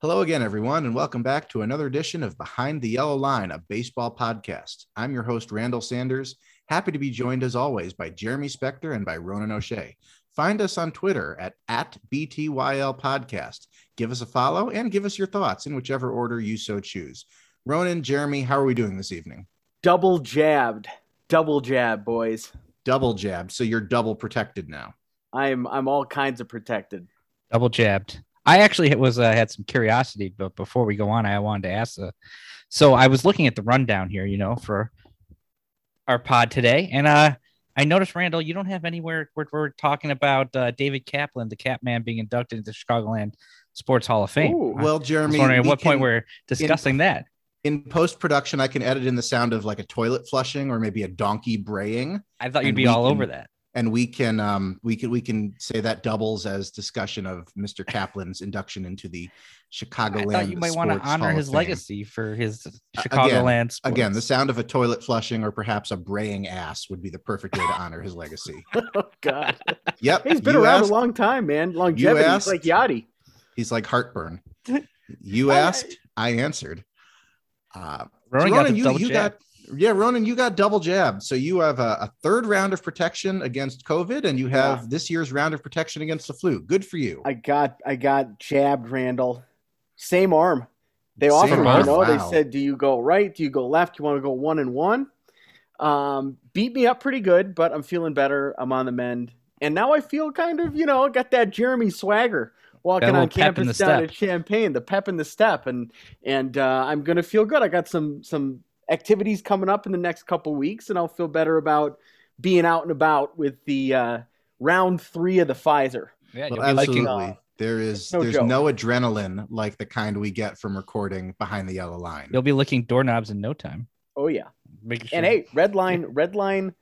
Hello again, everyone, and welcome back to another edition of Behind the Yellow Line, a baseball podcast. I'm your host, Randall Sanders. Happy to be joined as always by Jeremy Spector and by Ronan O'Shea. Find us on Twitter at, at BTYL Podcast. Give us a follow and give us your thoughts in whichever order you so choose. Ronan, Jeremy, how are we doing this evening? Double jabbed. Double jab, boys. Double jabbed. So you're double protected now. I'm I'm all kinds of protected. Double jabbed. I actually was uh, had some curiosity, but before we go on, I wanted to ask. Uh, so I was looking at the rundown here, you know, for our pod today, and uh, I noticed Randall, you don't have anywhere where we're talking about uh, David Kaplan, the Cap Man, being inducted into the Chicagoland Sports Hall of Fame. Ooh. Well, Jeremy, I was wondering at what point we're discussing that. in post production, I can edit in the sound of like a toilet flushing or maybe a donkey braying. I thought you'd be all can- over that. And we can um we can we can say that doubles as discussion of Mr. Kaplan's induction into the I Chicagoland. thought you might want to honor his legacy for his again- Chicagoland. sports. Again, the sound of a toilet flushing or perhaps a braying ass would be the perfect way to honor his legacy. Oh God, Yep, he's been you around asked, a long time, man. Longevity, asked- He's like Yachty. He's like heartburn. You asked, I answered. Uh, so Ronan got the you, double you jab. got yeah, Ronan, you got double jabbed. So you have a, a third round of protection against COVID, and you have Yeah. this year's round of protection against the flu. Good for you. I got I got jabbed, Randall. Same arm. They Same offered arm? you know, they said, "Do you go right? Do you go left? You want to go one and one?" Um, beat me up pretty good, but I'm feeling better. I'm on the mend, and now I feel kind of, you know, got that Jeremy swagger walking on campus the down step. at Champaign, the pep in the step, and and uh, I'm gonna feel good. I got some some activities coming up in the next couple weeks, and I'll feel better about being out and about with the uh, round three of the Pfizer. Yeah, Well, you'll liking- absolutely. there is no there's joke. no adrenaline like the kind we get from recording behind the yellow line. You'll be licking doorknobs in no time. Oh yeah. Making sure. And hey, red line, red line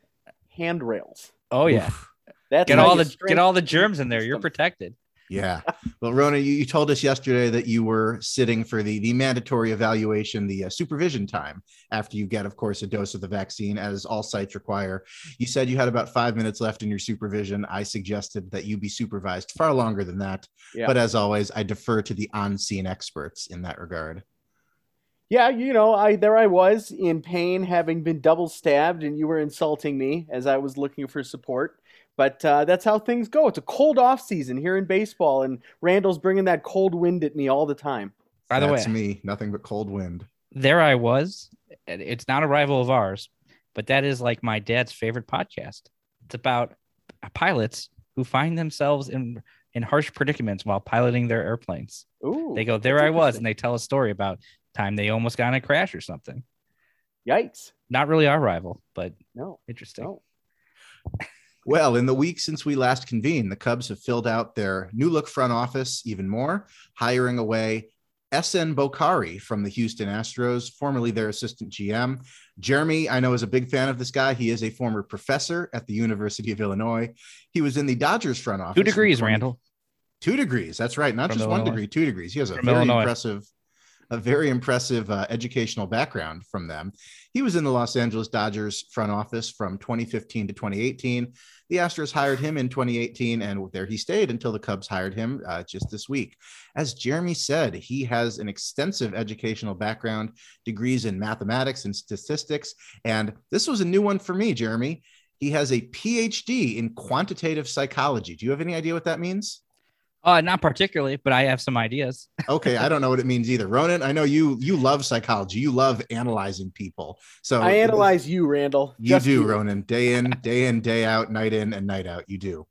handrails. oh yeah, Oof. That's get all the strengthen get all the the germs in there. You're protected. Yeah. Well, Rona, you, you told us yesterday that you were sitting for the, the mandatory evaluation, the uh, supervision time after you get, of course, a dose of the vaccine, as all sites require. You said you had about five minutes left in your supervision. I suggested that you be supervised far longer than that. Yeah. But as always, I defer to the on scene experts in that regard. Yeah, you know, I there I was in pain, having been double stabbed, and you were insulting me as I was looking for support. But uh, that's how things go. It's a cold off season here in baseball, and Randall's bringing that cold wind at me all the time. By the That's way, me. Nothing but cold wind. there I was. It's not a rival of ours, but that is like my dad's favorite podcast. It's about pilots who find themselves in in harsh predicaments while piloting their airplanes. Ooh, They go, "There I was," and they tell a story about time they almost got in a crash or something. Yikes! Not really our rival, but No, interesting. no. Well, in the week since we last convened, the Cubs have filled out their new look front office even more, hiring away Ehsan Bokhari from the Houston Astros, formerly their assistant GM. Jeremy, I know, is a big fan of this guy. He is a former professor at the University of Illinois. He was in the Dodgers front office. Two degrees, 20 Randall. Two degrees. That's right. Not From just one Illinois. degree, two degrees. He has a From very Illinois. impressive, a very impressive uh, educational background from them. He was in the Los Angeles Dodgers front office from 2015 to 2018. The Astros hired him in 2018, and there he stayed until the Cubs hired him uh, just this week. As Jeremy said, he has an extensive educational background, degrees in mathematics and statistics. And this was a new one for me, Jeremy. He has a PhD in quantitative psychology. Do you have any idea what that means? Uh, not particularly, but I have some ideas. Okay, I don't know what it means either. Ronan, I know you you love psychology. You love analyzing people. So I analyze you, Randall. You Just do, Ronan, day in, day in, day out, night in, and night out. You do.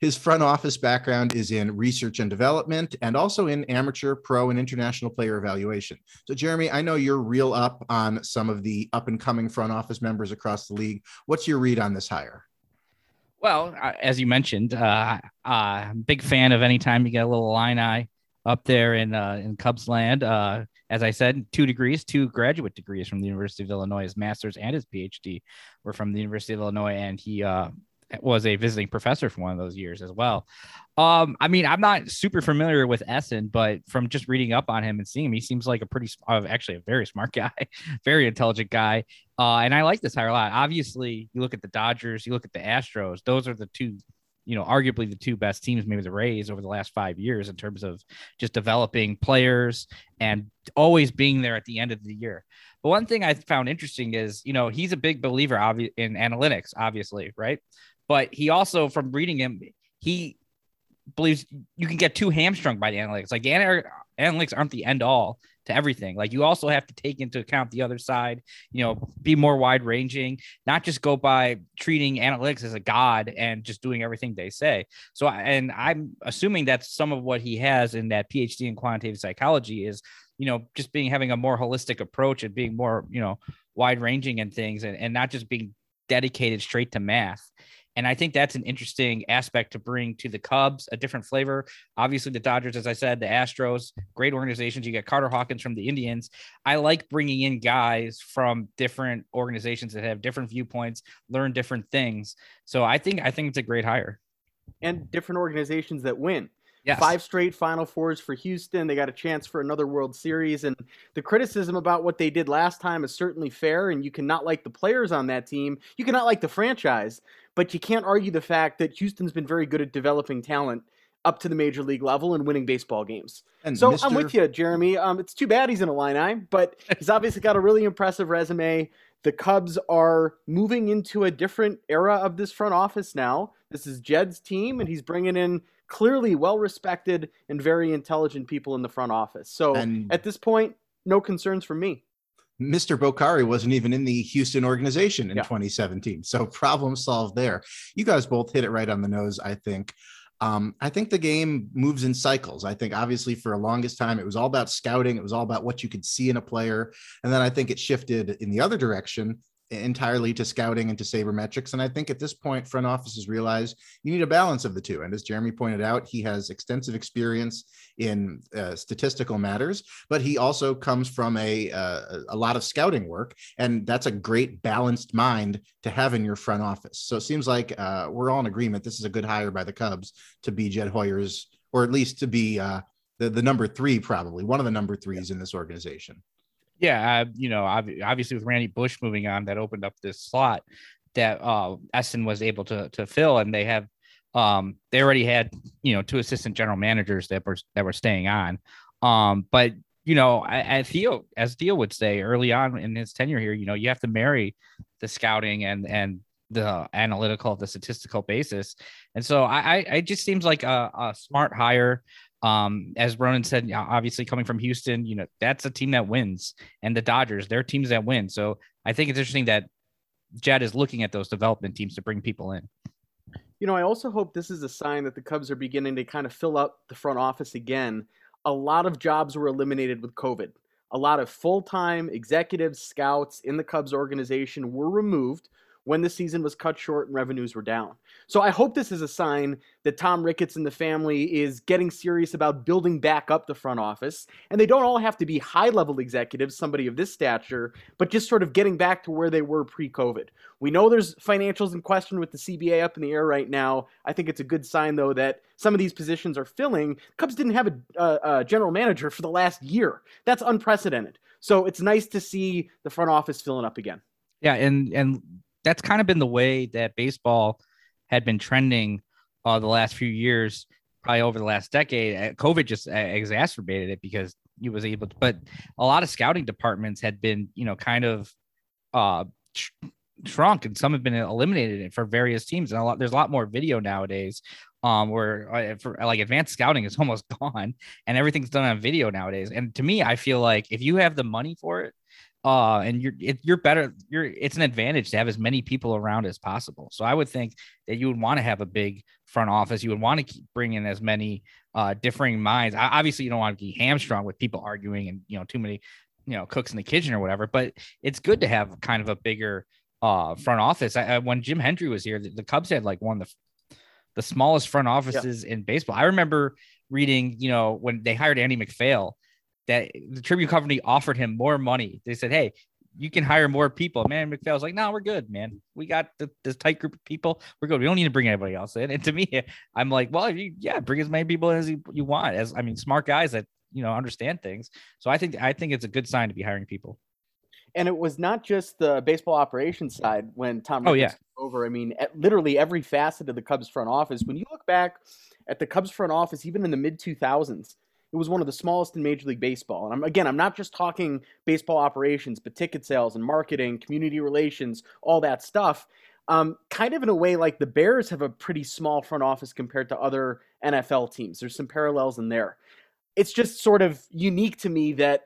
His front office background is in research and development and also in amateur, pro, and international player evaluation. So, Jeremy, I know you're real up on some of the up and coming front office members across the league. What's your read on this hire? Well, uh, as you mentioned, uh, uh, big fan of anytime you get a little Illini up there in uh, in Cubs land. Uh, as I said, two degrees, two graduate degrees from the University of Illinois. His master's and his PhD were from the University of Illinois, and he uh, was a visiting professor for one of those years as well. Um, I mean, I'm not super familiar with Ehsan, but from just reading up on him and seeing him, he seems like a pretty, uh, actually a very smart guy, very intelligent guy. Uh, and I like this hire a lot. Obviously, you look at the Dodgers, you look at the Astros; those are the two you know, arguably the two best teams, maybe the Rays over the last five years in terms of just developing players and always being there at the end of the year. But one thing I found interesting is, you know, he's a big believer obvi- in analytics, obviously, right? But he also, from reading him, he believes you can get too hamstrung by the analytics. Like the analytics aren't the end all to everything. Like you also have to take into account the other side, you know, be more wide ranging, not just go by treating analytics as a god and just doing everything they say. So, and I'm assuming that's some of what he has in that PhD in quantitative psychology is, you know, just being having a more holistic approach and being more, you know, wide ranging and things and, and not just being dedicated straight to math. And I think that's an interesting aspect to bring to the Cubs, a different flavor. Obviously, the Dodgers, as I said, the Astros, great organizations. You get Carter Hawkins from the Indians. I like bringing in guys from different organizations that have different viewpoints, learn different things. So I think I think it's a great hire. And different organizations that win. Yes. Five straight Final Fours for Houston. They got a chance for another World Series. And the criticism about what they did last time is certainly fair. And you cannot like the players on that team. You cannot like the franchise. But you can't argue the fact that Houston's been very good at developing talent up to the major league level and winning baseball games. And so Mr. I'm with you, Jeremy. Um, it's too bad he's in Illini, but he's obviously got a really impressive resume. The Cubs are moving into a different era of this front office now. This is Jed's team, and he's bringing in clearly well respected and very intelligent people in the front office. So and at this point, no concerns from me. Mr. Bokhari wasn't even in the Houston organization in yeah. 2017. So problem solved there. You guys both hit it right on the nose, I think. Um, I think the game moves in cycles. I think obviously for a longest time it was all about scouting. It was all about what you could see in a player, and then I think it shifted in the other direction entirely to scouting and to sabermetrics. And I think at this point, front offices realize you need a balance of the two. And as Jeremy pointed out, he has extensive experience in uh, statistical matters, but he also comes from a, uh, a lot of scouting work. And that's a great balanced mind to have in your front office. So it seems like uh, we're all in agreement. This is a good hire by the Cubs to be Jed Hoyer's, or at least to be uh, the, the number three, probably one of the number threes in this organization. Yeah, uh, you know, obviously with Randy Bush moving on, that opened up this slot that uh, Ehsan was able to to fill, and they have um they already had you know two assistant general managers that were that were staying on, um but you know, as Theo would say early on in his tenure here, you know, you have to marry the scouting and and the analytical, the statistical basis, and so I I, just seems like a, a smart hire. Um, as Ronan said, obviously coming from Houston, you know, that's a team that wins, and the Dodgers, they're teams that win. So I think it's interesting that Jed is looking at those development teams to bring people in. You know, I also hope this is a sign that the Cubs are beginning to kind of fill up the front office again. A lot of jobs were eliminated with COVID. A lot of full time executives, scouts in the Cubs organization were removed when the season was cut short and revenues were down. So I hope this is a sign that Tom Ricketts and the family is getting serious about building back up the front office. And they don't all have to be high level executives, somebody of this stature, but just sort of getting back to where they were pre COVID. We know there's financials in question with the CBA up in the air right now. I think it's a good sign, though, that some of these positions are filling. Cubs didn't have a, a, a general manager for the last year. That's unprecedented. So it's nice to see the front office filling up again. Yeah, and and that's kind of been the way that baseball had been trending uh, the last few years, probably over the last decade. Uh, COVID just uh, exacerbated it because he was able to, but a lot of scouting departments had been, you know, kind of uh, shrunk and some have been eliminated for various teams. And a lot, there's a lot more video nowadays um where uh, for like advanced scouting is almost gone and everything's done on video nowadays and to me i feel like if you have the money for it uh and you're it, you're better you're it's an advantage to have as many people around as possible. So i would think that you would want to have a big front office. You would want to keep bring in as many uh differing minds. I, obviously you don't want to be hamstrung with people arguing and you know too many you know cooks in the kitchen or whatever but it's good to have kind of a bigger uh front office. I, I, when jim hendry was here the, the, cubs had like one of the the smallest front offices yeah. in baseball. I remember reading you know when they hired andy macphail that the Tribune company offered him more money. They said, "Hey, you can hire more people." Man, MacPhail's like, "No, we're good, man. We got the, this tight group of people. We're good. We don't need to bring anybody else in." And to me, I'm like, "Well, you, yeah, bring as many people as you, you want." As I mean, smart guys that you know understand things. So I think I think it's a good sign to be hiring people. And it was not just the baseball operations side when Tom Oh, yeah. over. I mean, at literally every facet of the Cubs front office. When you look back at the Cubs front office, even in the mid 2000s, it was one of the smallest in Major League Baseball. And I'm, again, I'm not just talking baseball operations, but ticket sales and marketing, community relations, all that stuff. Um, kind of in a way like the Bears have a pretty small front office compared to other NFL teams. There's some parallels in there. It's just sort of unique to me that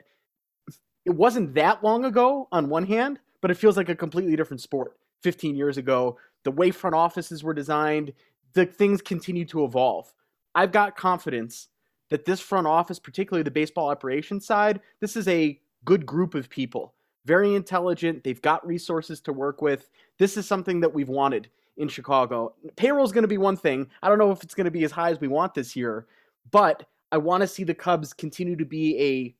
it wasn't that long ago on one hand, but it feels like a completely different sport 15 years ago. The way front offices were designed, the things continue to evolve. I've got confidence that this front office, particularly the baseball operations side, this is a good group of people. Very intelligent. They've got resources to work with. This is something that we've wanted in Chicago. Payroll is going to be one thing. I don't know if it's going to be as high as we want this year, but I want to see the Cubs continue to be a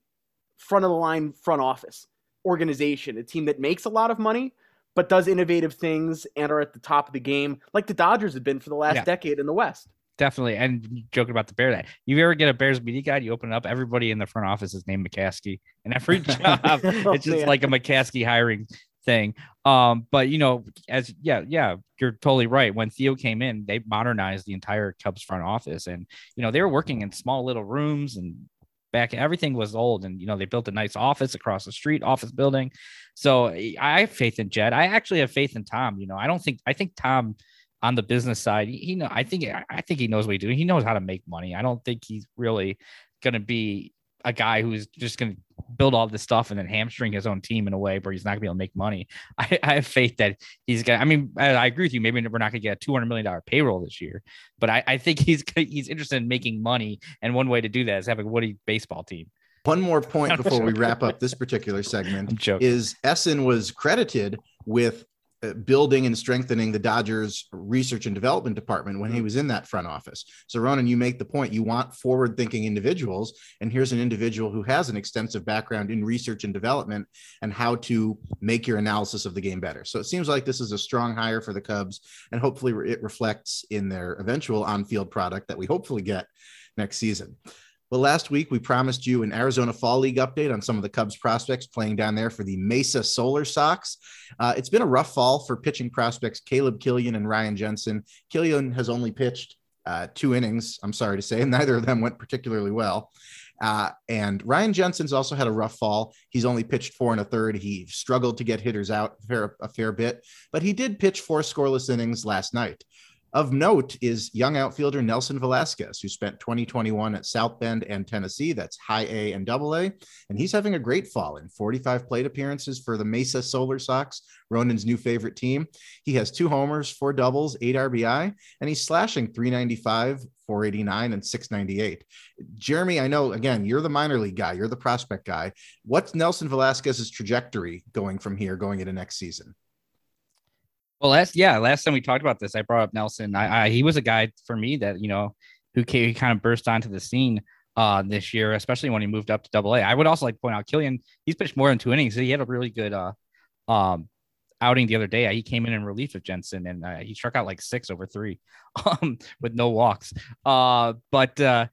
front of the line front office organization, a team that makes a lot of money but does innovative things and are at the top of the game, like the Dodgers have been for the last Yeah. decade in the West. Definitely. And joking about the Bear that you ever get a Bears media guide, you open it up, everybody in the front office is named McCaskey. And every job, Oh, it's just like a McCaskey hiring thing. Um, but you know, as yeah, yeah, you're totally right. When Theo came in, they modernized the entire Cubs front office. And you know, they were working in small little rooms and back everything was old and you know they built a nice office across the street office building so i have faith in jed i actually have faith in tom you know i don't think i think tom on the business side he, he know i think i think he knows what he's doing he knows how to make money i don't think he's really going to be a guy who's just going to build all this stuff and then hamstring his own team in a way where he's not going to be able to make money. I, I have faith that he's going to, I mean, I, I agree with you. Maybe we're not going to get a $200 million payroll this year, but I, I think he's, he's interested in making money. And one way to do that is having a Woody baseball team. One more point before we wrap up this particular segment is Ehsan was credited with Uh, building and strengthening the Dodgers research and development department when he mm-hmm. was in that front office. So Ronan, you make the point you want forward thinking individuals and here's an individual who has an extensive background in research and development and how to make your analysis of the game better. So it seems like this is a strong hire for the Cubs and hopefully it reflects in their eventual on-field product that we hopefully get next season. Well, last week we promised you an Arizona Fall League update on some of the Cubs prospects playing down there for the Mesa Solar Sox. Uh, it's been a rough fall for pitching prospects Caleb Killian and Ryan Jensen. Killian has only pitched uh, two innings, I'm sorry to say, and neither of them went particularly well. Uh, and Ryan Jensen's also had a rough fall. He's only pitched four and a third. He struggled to get hitters out a fair, a fair bit, but he did pitch four scoreless innings last night. Of note is young outfielder Nelson Velazquez, who spent 2021 at South Bend and Tennessee. That's high A and double A. And he's having a great fall in 45 plate appearances for the Mesa Solar Sox, Ronan's new favorite team. He has two homers, four doubles, eight RBI, and he's slashing 395, 489, and 698. Jeremy, I know, again, you're the minor league guy, you're the prospect guy. What's Nelson Velazquez's trajectory going from here, going into next season? Well, last yeah, last time we talked about this, I brought up Nelson. I, I he was a guy for me that you know who came, kind of burst onto the scene uh this year, especially when he moved up to Double A. I would also like to point out Killian. He's pitched more than two innings. He had a really good uh um outing the other day. He came in in relief of Jensen and uh, he struck out like six over three um with no walks. Uh, but uh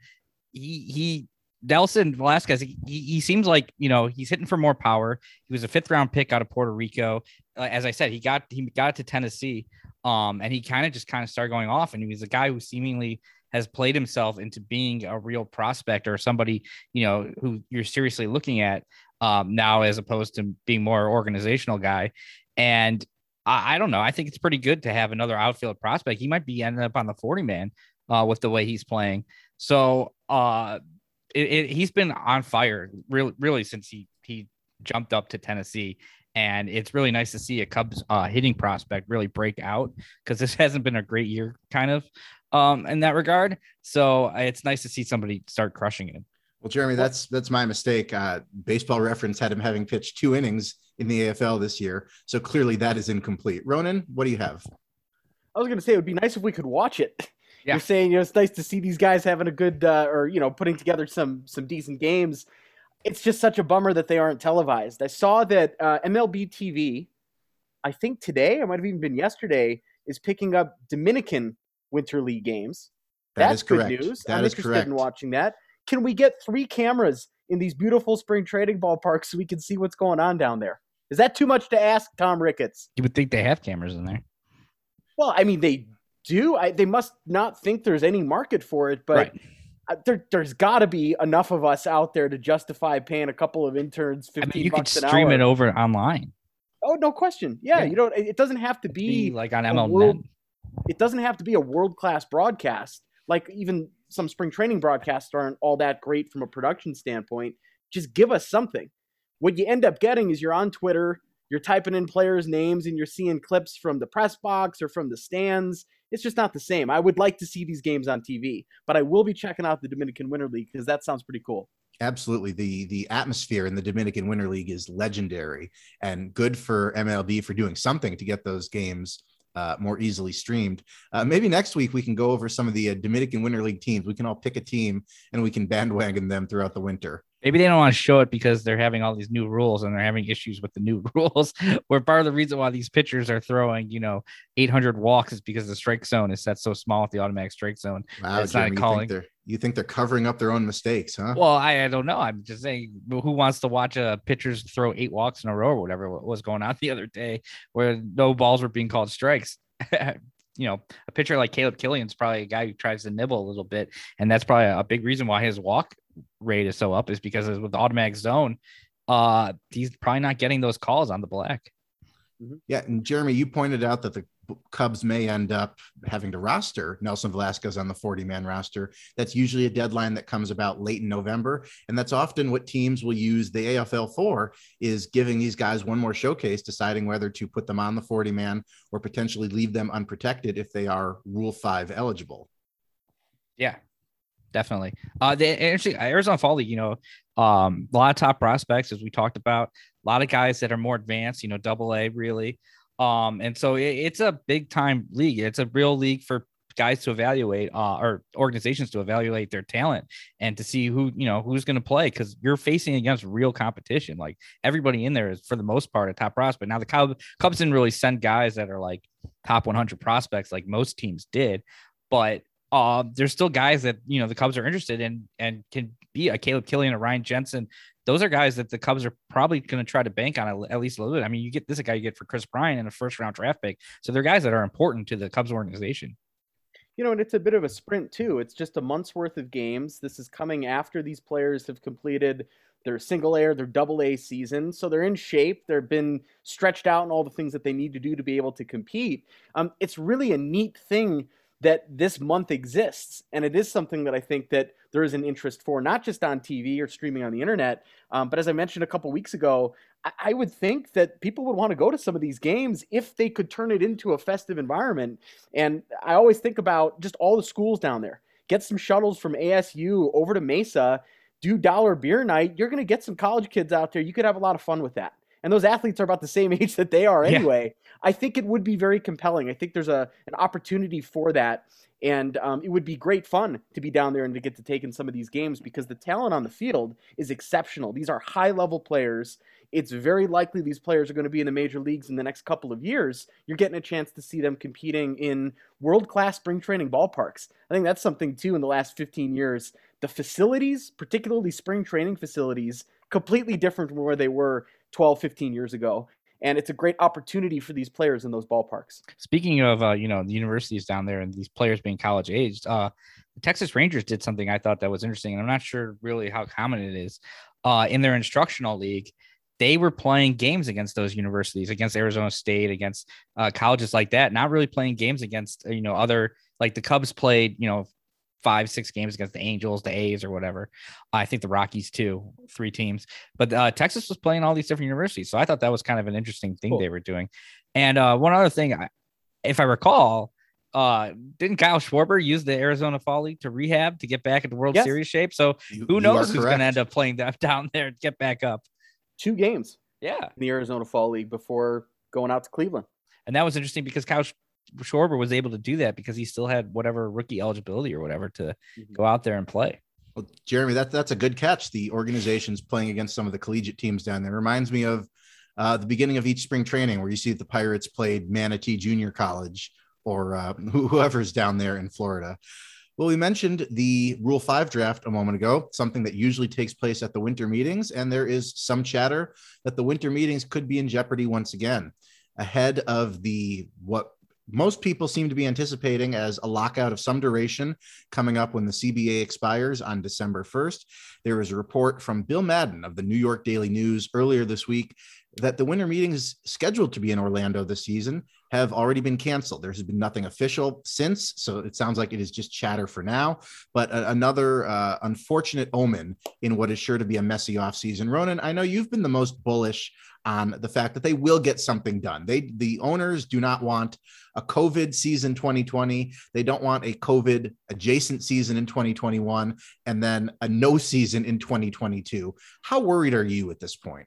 he he Nelson Velazquez, he, he seems like you know he's hitting for more power. He was a fifth round pick out of Puerto Rico. Uh, as I said, he got he got to Tennessee, um, and he kind of just kind of started going off. And he was a guy who seemingly has played himself into being a real prospect or somebody you know who you're seriously looking at um, now, as opposed to being more organizational guy. And I, I don't know. I think it's pretty good to have another outfield prospect. He might be ending up on the 40 man uh, with the way he's playing. So uh, it, it, he's been on fire really, really since he he jumped up to Tennessee, and it's really nice to see a Cubs uh, hitting prospect really break out because this hasn't been a great year, kind of, um, in that regard. So uh, it's nice to see somebody start crushing it. Well, Jeremy, that's that's my mistake. Uh, Baseball Reference had him having pitched two innings in the AFL this year, so clearly that is incomplete. Ronan, what do you have? I was going to say it would be nice if we could watch it. Yeah. You're saying you know it's nice to see these guys having a good uh, or you know putting together some some decent games. It's just such a bummer that they aren't televised. I saw that uh, MLB TV, I think today, or might have even been yesterday, is picking up Dominican Winter League games. That That's correct. good news. That I'm is interested correct. in watching that. Can we get three cameras in these beautiful spring trading ballparks so we can see what's going on down there? Is that too much to ask, Tom Ricketts? You would think they have cameras in there. Well, I mean, they do. I, they must not think there's any market for it, but Right. Uh, there, there's got to be enough of us out there to justify paying a couple of interns I fifteen mean, you could bucks an stream it over online. Oh, no question. Yeah, Yeah. you don't. It doesn't have to Be be. like on a MLB. world- It doesn't have to be a world class broadcast. Like even some spring training broadcasts aren't all that great from a production standpoint. Just give us something. What you end up getting is you're on Twitter, you're typing in players' names, and you're seeing clips from the press box or from the stands. It's just not the same. I would like to see these games on TV, but I will be checking out the Dominican Winter League because that sounds pretty cool. Absolutely. The the atmosphere in the Dominican Winter League is legendary and good for MLB for doing something to get those games uh, more easily streamed. Uh, maybe next week we can go over some of the uh, Dominican Winter League teams. We can all pick a team and we can bandwagon them throughout the winter. Maybe they don't want to show it because they're having all these new rules and they're having issues with the new rules. Where part of the reason why these pitchers are throwing, you know, 800 walks is because the strike zone is set so small at the automatic strike zone. Wow, It's not Jeremy, you, calling. think they're, you think they're covering up their own mistakes, huh? Well, I, I don't know. I'm just saying, who wants to watch a pitchers throw eight walks in a row or whatever was going on the other day, where no balls were being called strikes? you know, a pitcher like Caleb Killian's probably a guy who tries to nibble a little bit, and that's probably a big reason why his walk rate is so up is because with the automatic zone, uh, he's probably not getting those calls on the black. Yeah, and Jeremy, you pointed out that the Cubs may end up having to roster Nelson Velazquez on the 40 man roster. That's usually a deadline that comes about late in November. And that's often what teams will use the AFL for is giving these guys one more showcase, deciding whether to put them on the 40 man or potentially leave them unprotected if they are Rule 5 eligible. Yeah, definitely. Uh, the actually Arizona Fall League, you know, um, a lot of top prospects as we talked about, a lot of guys that are more advanced, you know, double A really. Um, and so it, it's a big time league. It's a real league for guys to evaluate, uh, or organizations to evaluate their talent and to see who, you know, who's going to play because you're facing against real competition. Like everybody in there is for the most part a top prospect. Now the Cub, Cubs didn't really send guys that are like top 100 prospects like most teams did, but uh, there's still guys that you know the Cubs are interested in and can be a Caleb Killian, a Ryan Jensen. Those are guys that the Cubs are probably going to try to bank on at least a little bit. I mean, you get this guy you get for Kris Bryant in a first round draft pick. So they're guys that are important to the Cubs organization. You know, and it's a bit of a sprint too. It's just a month's worth of games. This is coming after these players have completed their single A or their double A season. So they're in shape. They've been stretched out and all the things that they need to do to be able to compete. Um, it's really a neat thing that this month exists. And it is something that I think that there is an interest for, not just on TV or streaming on the internet. Um, but as I mentioned a couple weeks ago, I, I would think that people would want to go to some of these games if they could turn it into a festive environment. And I always think about just all the schools down there. Get some shuttles from ASU over to Mesa, do dollar beer night. You're going to get some college kids out there. You could have a lot of fun with that. And those athletes are about the same age that they are Yeah. anyway. I think it would be very compelling. I think there's a an opportunity for that, and um, it would be great fun to be down there and to get to take in some of these games because the talent on the field is exceptional. These are high level players. It's very likely these players are going to be in the major leagues in the next couple of years. You're getting a chance to see them competing in world class spring training ballparks. I think that's something too in the last 15 years. The facilities, particularly spring training facilities, completely different from where they were 12, 15 years ago. And it's a great opportunity for these players in those ballparks. Speaking of, uh, you know, the universities down there and these players being college aged, uh, the Texas Rangers did something I thought that was interesting. And I'm not sure really how common it is. Uh, in their instructional league, they were playing games against those universities, against Arizona State, against uh, colleges like that, not really playing games against, uh, you know, other, like the Cubs played, you know, five, six games against the Angels, the A's, or whatever. I think the Rockies too, three teams. But uh, Texas was playing all these different universities, so I thought that was kind of an interesting thing Cool. they were doing. And uh, one other thing, I, if I recall, uh, didn't Kyle Schwarber use the Arizona Fall League to rehab to get back into World Yes. Series shape? So You- who knows who's going to end up playing that down there to get back up? Two games Yeah, in the Arizona Fall League before going out to Cleveland. and that was interesting because Kyle Schwarber was able to do that because he still had whatever rookie eligibility or whatever to Mhm. go out there and play. Well, Jeremy, that, that's a good catch. The organizations playing against some of the collegiate teams down there reminds me of uh, the beginning of each spring training where you see that the Pirates played Manatee Junior College or uh, whoever's down there in Florida. Well, we mentioned the Rule 5 draft a moment ago, something that usually takes place at the winter meetings. And there is some chatter that the winter meetings could be in jeopardy once again ahead of the what most people seem to be anticipating as a lockout of some duration coming up when the CBA expires on December 1st. There was a report from Bill Madden of the New York Daily News earlier this week that the winter meetings scheduled to be in Orlando this season have already been canceled. There's been nothing official since, so it sounds like it is just chatter for now. But uh, another uh, unfortunate omen in what is sure to be a messy offseason. Ronan, I know you've been the most bullish on the fact that they will get something done. They the owners do not want a COVID season 2020. They don't want a COVID adjacent season in 2021 and then a no season in 2022. How worried are you at this point?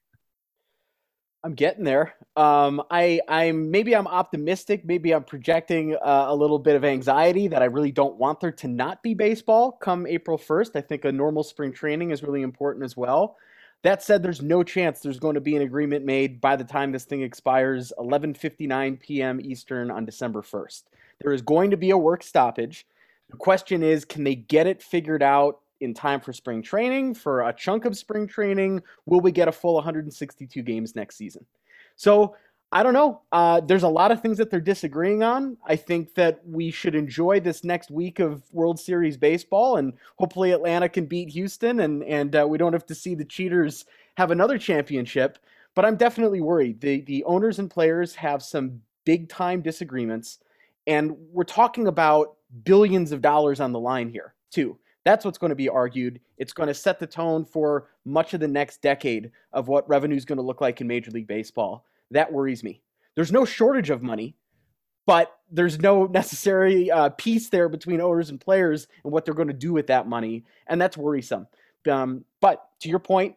I'm getting there. Um, I, I'm maybe I'm optimistic. Maybe I'm projecting uh, a little bit of anxiety that I really don't want there to not be baseball come April 1st. I think a normal spring training is really important as well. That said, there's no chance there's going to be an agreement made by the time this thing expires, 11:59 p.m. Eastern on December 1st. There is going to be a work stoppage. The question is, can they get it figured out in time for spring training, for a chunk of spring training? Will we get a full 162 games next season? So I don't know. Uh, there's a lot of things that they're disagreeing on. I think that we should enjoy this next week of World Series baseball, and hopefully Atlanta can beat Houston, and and uh, we don't have to see the cheaters have another championship. But I'm definitely worried. The the owners and players have some big time disagreements, and we're talking about billions of dollars on the line here too. That's what's going to be argued. It's going to set the tone for much of the next decade of what revenue is going to look like in Major League Baseball. That worries me. There's no shortage of money, but there's no necessary uh, peace there between owners and players and what they're going to do with that money, and that's worrisome. Um, but to your point,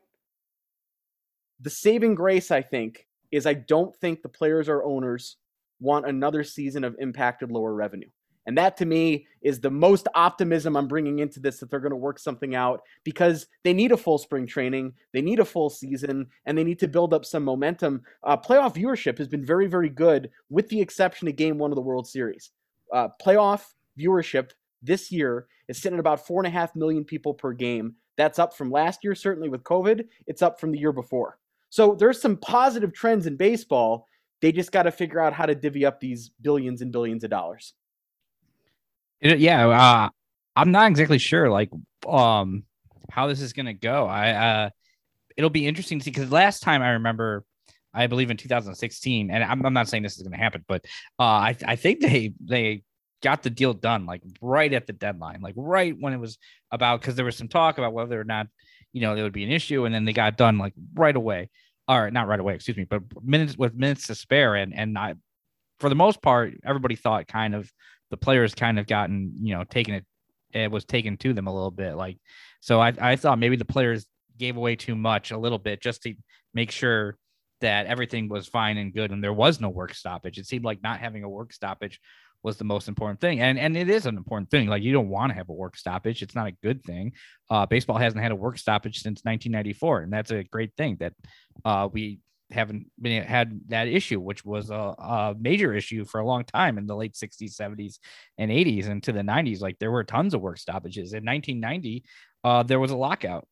the saving grace, I think, is I don't think the players or owners want another season of impacted lower revenue. And that to me is the most optimism I'm bringing into this that they're going to work something out because they need a full spring training, they need a full season, and they need to build up some momentum. Uh, playoff viewership has been very, very good, with the exception of game one of the World Series. Uh, playoff viewership this year is sitting at about four and a half million people per game. That's up from last year, certainly with COVID. It's up from the year before. So there's some positive trends in baseball. They just got to figure out how to divvy up these billions and billions of dollars. It, yeah, uh, I'm not exactly sure like um how this is gonna go. I uh it'll be interesting to see because last time I remember, I believe in 2016, and I'm, I'm not saying this is gonna happen, but uh I I think they they got the deal done like right at the deadline, like right when it was about because there was some talk about whether or not you know there would be an issue, and then they got done like right away. Or not right away, excuse me, but minutes with minutes to spare, and and not for the most part, everybody thought kind of the players kind of gotten, you know, taken it, it was taken to them a little bit. Like, so I, I thought maybe the players gave away too much a little bit just to make sure that everything was fine and good and there was no work stoppage. It seemed like not having a work stoppage was the most important thing. And and it is an important thing. Like you don't want to have a work stoppage. It's not a good thing. Uh, baseball hasn't had a work stoppage since 1994, and that's a great thing that uh, we haven't been had that issue, which was a, a, major issue for a long time in the late 60s, 70s, and 80s, and to the 90s. Like there were tons of work stoppages. In 1990, uh, there was a lockout,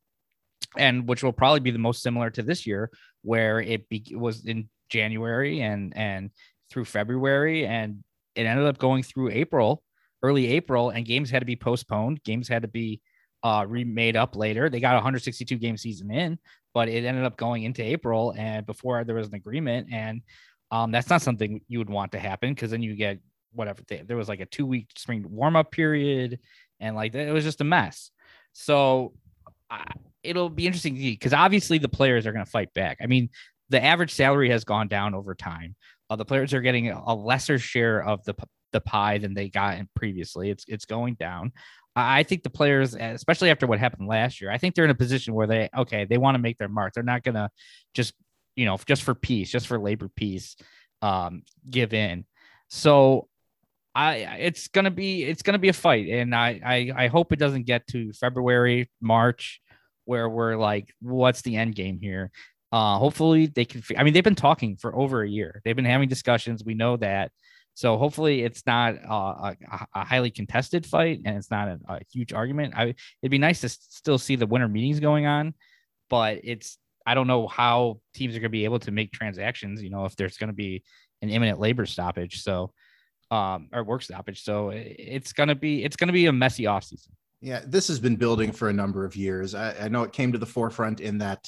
and which will probably be the most similar to this year, where it be, was in January and and through February, and it ended up going through April, early April, and games had to be postponed. Games had to be uh, remade up later. They got 162 game season in, but it ended up going into April and before there was an agreement. And um, that's not something you would want to happen because then you get whatever. There was like a two week spring warm up period and like it was just a mess. So it'll be interesting because obviously the players are going to fight back. I mean, the average salary has gone down over time. Uh, the players are getting a lesser share of the the pie than they got previously. It's it's going down. I think the players, especially after what happened last year, I think they're in a position where they okay, they want to make their mark. They're not gonna just you know just for peace, just for labor peace, um, give in. So I it's gonna be it's gonna be a fight, and I I, I hope it doesn't get to February March where we're like, what's the end game here? Uh, hopefully they can. I mean, they've been talking for over a year. They've been having discussions. We know that. So hopefully it's not a, a, highly contested fight and it's not a, a, huge argument. I it'd be nice to still see the winter meetings going on, but it's I don't know how teams are going to be able to make transactions. You know, if there's going to be an imminent labor stoppage, so um or work stoppage, so it's going to be it's going to be a messy offseason. Yeah, this has been building for a number of years. I, I know it came to the forefront in that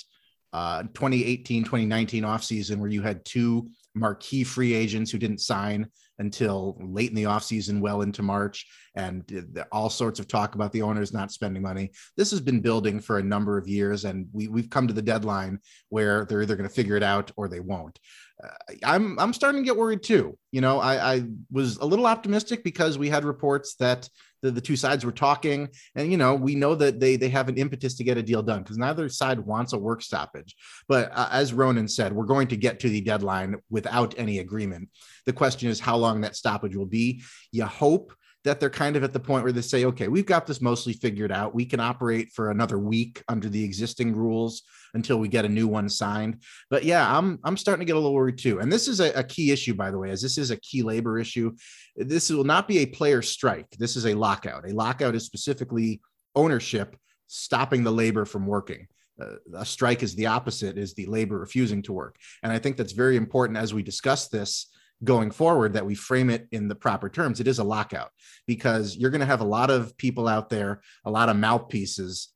uh, 2018 2019 offseason where you had two marquee free agents who didn't sign until late in the offseason, well into March, and all sorts of talk about the owners not spending money. This has been building for a number of years, and we, we've come to the deadline where they're either going to figure it out or they won't. Uh, I'm I'm starting to get worried too. You know, I, I was a little optimistic because we had reports that the, the two sides were talking, and you know, we know that they they have an impetus to get a deal done because neither side wants a work stoppage. But uh, as Ronan said, we're going to get to the deadline without any agreement. The question is how long that stoppage will be. You hope that they're kind of at the point where they say, okay, we've got this mostly figured out. We can operate for another week under the existing rules until we get a new one signed. But yeah, I'm I'm starting to get a little worried too. And this is a, a key issue, by the way, as this is a key labor issue. This will not be a player strike. This is a lockout. A lockout is specifically ownership stopping the labor from working. Uh, a strike is the opposite is the labor refusing to work and i think that's very important as we discuss this going forward that we frame it in the proper terms it is a lockout because you're going to have a lot of people out there a lot of mouthpieces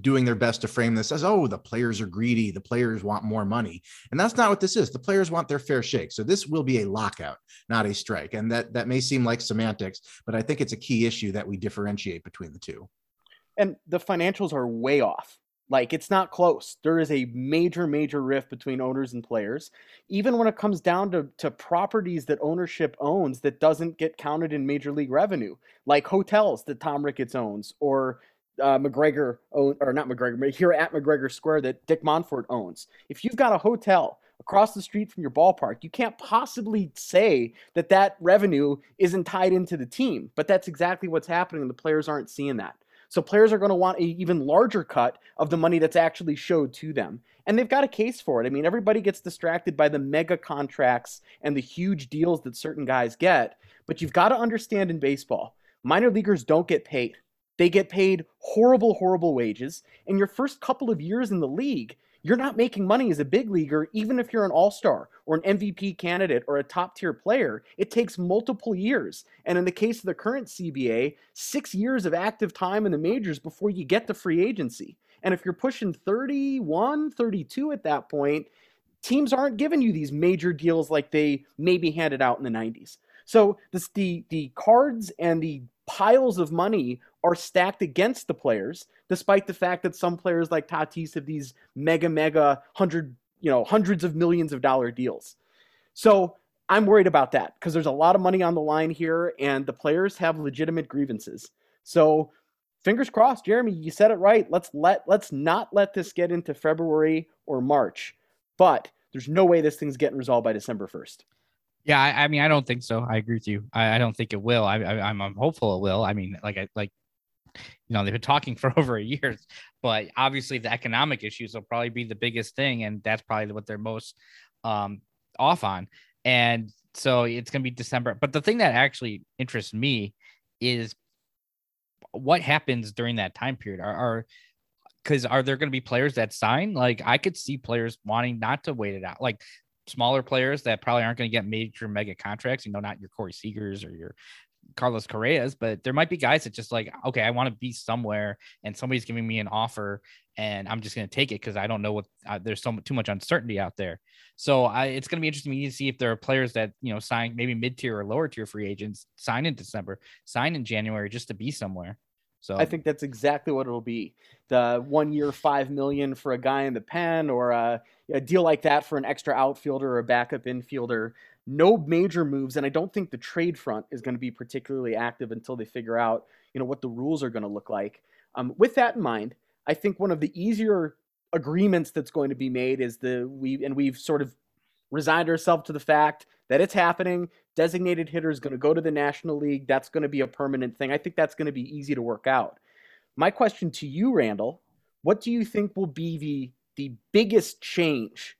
doing their best to frame this as oh the players are greedy the players want more money. And that's not what this is. The players want their fair shake. So this will be a lockout not a strike. And that that may seem like semantics but i think it's a key issue that we differentiate between the two. And the financials are way off like it's not close. There is a major, major rift between owners and players. Even when it comes down to, to properties that ownership owns that doesn't get counted in major league revenue, like hotels that Tom Ricketts owns, or uh, McGregor own, or not McGregor, but here at McGregor Square that Dick Monfort owns. If you've got a hotel across the street from your ballpark, you can't possibly say that that revenue isn't tied into the team. But that's exactly what's happening, the players aren't seeing that. So players are going to want an even larger cut of the money that's actually showed to them. And they've got a case for it. I mean, everybody gets distracted by the mega contracts and the huge deals that certain guys get. But you've got to understand in baseball, minor leaguers don't get paid. They get paid horrible, horrible wages. And your first couple of years in the league, you're not making money as a big leaguer, even if you're an all star or an MVP candidate or a top tier player. It takes multiple years. And in the case of the current CBA, six years of active time in the majors before you get to free agency. And if you're pushing 31, 32 at that point, teams aren't giving you these major deals like they maybe handed out in the 90s. So this, the the cards and the piles of money are stacked against the players, despite the fact that some players like Tatis have these mega, mega hundred, you know, hundreds of millions of dollar deals. So I'm worried about that because there's a lot of money on the line here, and the players have legitimate grievances. So fingers crossed, Jeremy, you said it right. Let's let let's not let this get into February or March. But there's no way this thing's getting resolved by December 1st. Yeah, I, I, mean, I don't think so. I agree with you. I, I don't think it will. I, am I'm hopeful it will. I mean, like I like, you know, they've been talking for over a year, but obviously the economic issues will probably be the biggest thing, and that's probably what they're most um, off on. And so it's going to be December. But the thing that actually interests me is what happens during that time period. Are because are, are there going to be players that sign? Like I could see players wanting not to wait it out. Like smaller players that probably aren't going to get major mega contracts, you know, not your Corey Seagers or your Carlos Correa's, but there might be guys that just like, okay, I want to be somewhere and somebody's giving me an offer and I'm just going to take it because I don't know what uh, there's so much, too much uncertainty out there. So I, it's going to be interesting to see if there are players that, you know, sign maybe mid tier or lower tier free agents sign in December, sign in January just to be somewhere. So I think that's exactly what it'll be. The one year five million for a guy in the pen, or a, a, deal like that for an extra outfielder or a backup infielder. No major moves, and I don't think the trade front is going to be particularly active until they figure out, you know, what the rules are going to look like. Um, with that in mind, I think one of the easier agreements that's going to be made is the we and we've sort of resigned ourselves to the fact that it's happening. Designated hitter is going to go to the National League. That's going to be a permanent thing. I think that's going to be easy to work out. My question to you, Randall, what do you think will be the the biggest change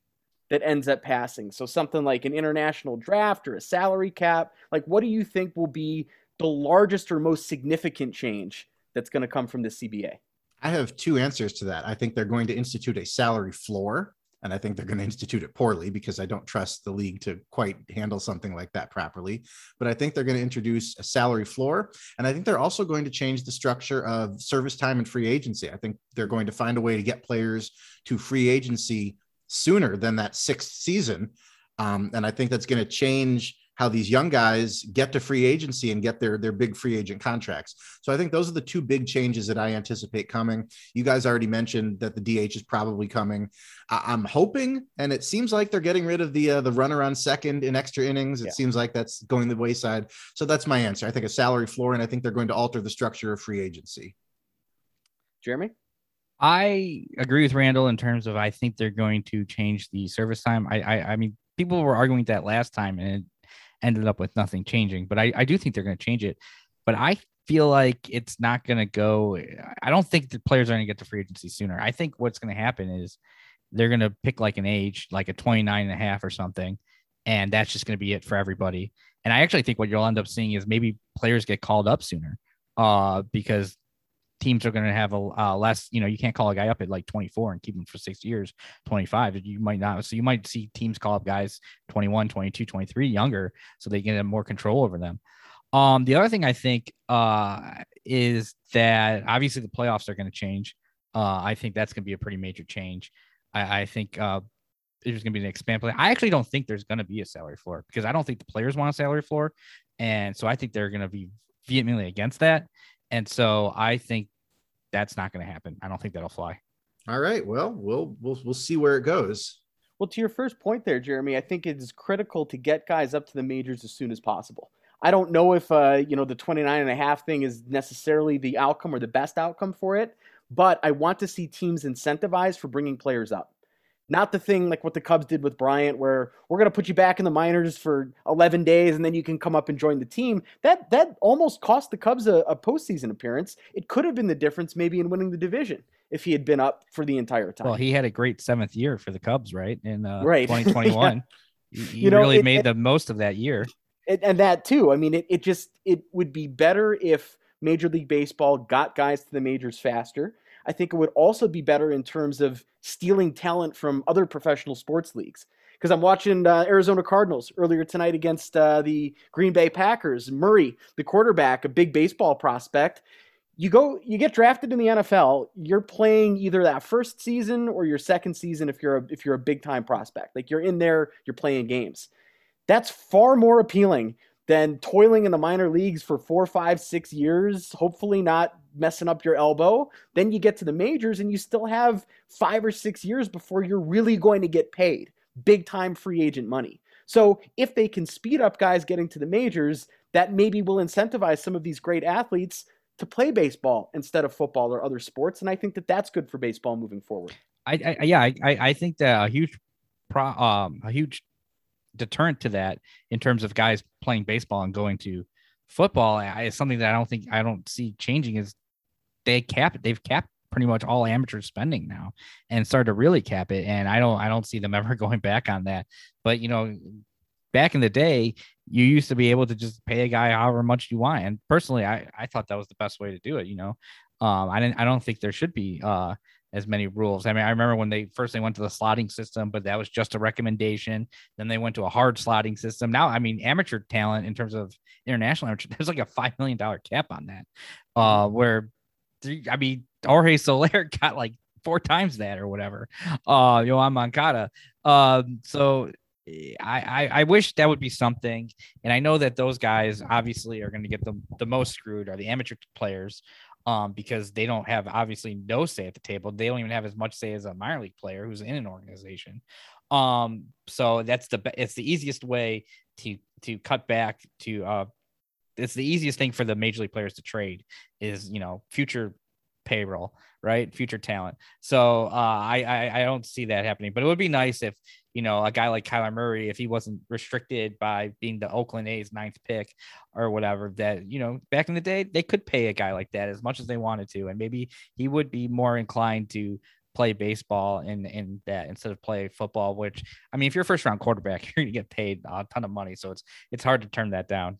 that ends up passing? So something like an international draft or a salary cap. Like, what do you think will be the largest or most significant change that's going to come from the CBA? I have two answers to that. I think they're going to institute a salary floor and I think they're going to institute it poorly because I don't trust the league to quite handle something like that properly. But I think they're going to introduce a salary floor. And I think they're also going to change the structure of service time and free agency. I think they're going to find a way to get players to free agency sooner than that sixth season. Um, and I think that's going to change how these young guys get to free agency and get their their big free agent contracts. So I think those are the two big changes that I anticipate coming. You guys already mentioned that the DH is probably coming. I, am hoping, and it seems like they're getting rid of the uh, the runner on second in extra innings. It yeah. seems like that's going the wayside. So that's my answer. I think a salary floor, and I think they're going to alter the structure of free agency. Jeremy. I agree with Randall in terms of I think they're going to change the service time. I I, I mean people were arguing that last time and it ended up with nothing changing. But I, I do think they're going to change it. But I feel like it's not going to go. I don't think the players are going to get to free agency sooner. I think what's going to happen is they're going to pick like an age, like a 29 and a half or something. And that's just going to be it for everybody. And I actually think what you'll end up seeing is maybe players get called up sooner uh, because teams are going to have a uh, less, you know, you can't call a guy up at like 24 and keep him for six years, 25. You might not. So you might see teams call up guys 21, 22, 23 younger so they can have more control over them. Um, the other thing I think uh, is that obviously the playoffs are going to change. Uh, I think that's going to be a pretty major change. I, I think uh, there's going to be an expand play. I actually don't think there's going to be a salary floor because I don't think the players want a salary floor, and so I think they're going to be vehemently against that. And so I think that's not going to happen. I don't think that'll fly. All right. Well, we'll we'll we'll see where it goes. Well, to your first point there, Jeremy, I think it is critical to get guys up to the majors as soon as possible. I don't know if uh, you know the 29 and a half thing is necessarily the outcome or the best outcome for it, but I want to see teams incentivized for bringing players up. Not the thing like what the Cubs did with Bryant, where we're going to put you back in the minors for 11 days and then you can come up and join the team. That that almost cost the Cubs a, a postseason appearance. It could have been the difference maybe in winning the division if he had been up for the entire time. Well, he had a great seventh year for the Cubs, right? In uh, right. 2021, yeah. he, you know, really it, made it, the most of that year. It, and that too. I mean, it, it just it would be better if Major League Baseball got guys to the majors faster. I think it would also be better in terms of stealing talent from other professional sports leagues. Because I'm watching uh, Arizona Cardinals earlier tonight against uh, the Green Bay Packers. Murray, the quarterback, a big baseball prospect. You go, you get drafted in the NFL. You're playing either that first season or your second season if you're a, if you're a big time prospect. Like you're in there, you're playing games. That's far more appealing than toiling in the minor leagues for four, five, six years, hopefully not messing up your elbow. Then you get to the majors and you still have five or six years before you're really going to get paid big time free agent money. So if they can speed up guys getting to the majors, that maybe will incentivize some of these great athletes to play baseball instead of football or other sports. And I think that that's good for baseball moving forward. I, I yeah, I, I think that a huge pro, um, a huge deterrent to that in terms of guys playing baseball and going to football is something that I don't think I don't see changing is they cap. They've capped pretty much all amateur spending now and started to really cap it. And I don't I don't see them ever going back on that. But you know, back in the day, you used to be able to just pay a guy however much you want. And personally, I, I thought that was the best way to do it, you know. Um, I didn't I don't think there should be uh as many rules. I mean, I remember when they first they went to the slotting system, but that was just a recommendation. Then they went to a hard slotting system. Now, I mean, amateur talent in terms of international amateur, there's like a five million dollar cap on that. Uh, where I mean, Jorge Soler got like four times that or whatever. Uh, Yoan Moncada. Um, so I, I, I wish that would be something. And I know that those guys obviously are going to get the, the most screwed are the amateur players um, because they don't have obviously no say at the table. They don't even have as much say as a minor league player who's in an organization. Um, so that's the it's the easiest way to to cut back to uh, it's the easiest thing for the major league players to trade is you know future payroll, right? Future talent. So uh, I, I I don't see that happening, but it would be nice if you know, a guy like Kyler Murray, if he wasn't restricted by being the Oakland A's ninth pick or whatever, that, you know, back in the day, they could pay a guy like that as much as they wanted to. And maybe he would be more inclined to play baseball in in that instead of play football. Which I mean, if you're a first round quarterback, you're going to get paid a ton of money, so it's it's hard to turn that down.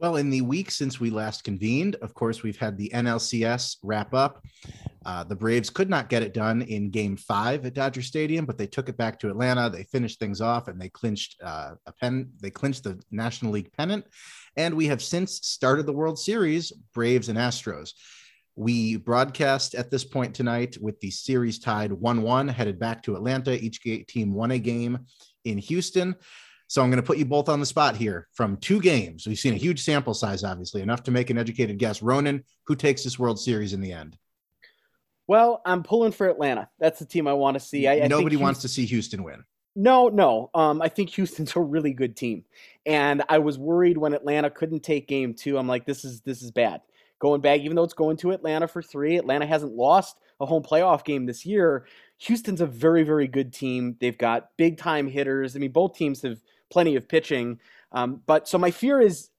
Well, in the week since we last convened, of course, we've had the NLCS wrap up. Uh, the Braves could not get it done in game five at Dodger Stadium, but they took it back to Atlanta. They finished things off and they clinched uh, a pen. They clinched the National League pennant. And we have since started the World Series, Braves and Astros. We broadcast at this point tonight with the series tied 1 1, headed back to Atlanta. Each team won a game in Houston. So I'm going to put you both on the spot here from two games. We've seen a huge sample size, obviously, enough to make an educated guess. Ronan, who takes this World Series in the end? Well, I'm pulling for Atlanta. That's the team I want to see. I, Nobody I wants to see Houston win. No, no. Um, I think Houston's a really good team, and I was worried when Atlanta couldn't take Game Two. I'm like, this is this is bad. Going back, even though it's going to Atlanta for three, Atlanta hasn't lost a home playoff game this year. Houston's a very, very good team. They've got big time hitters. I mean, both teams have plenty of pitching. Um, but so my fear is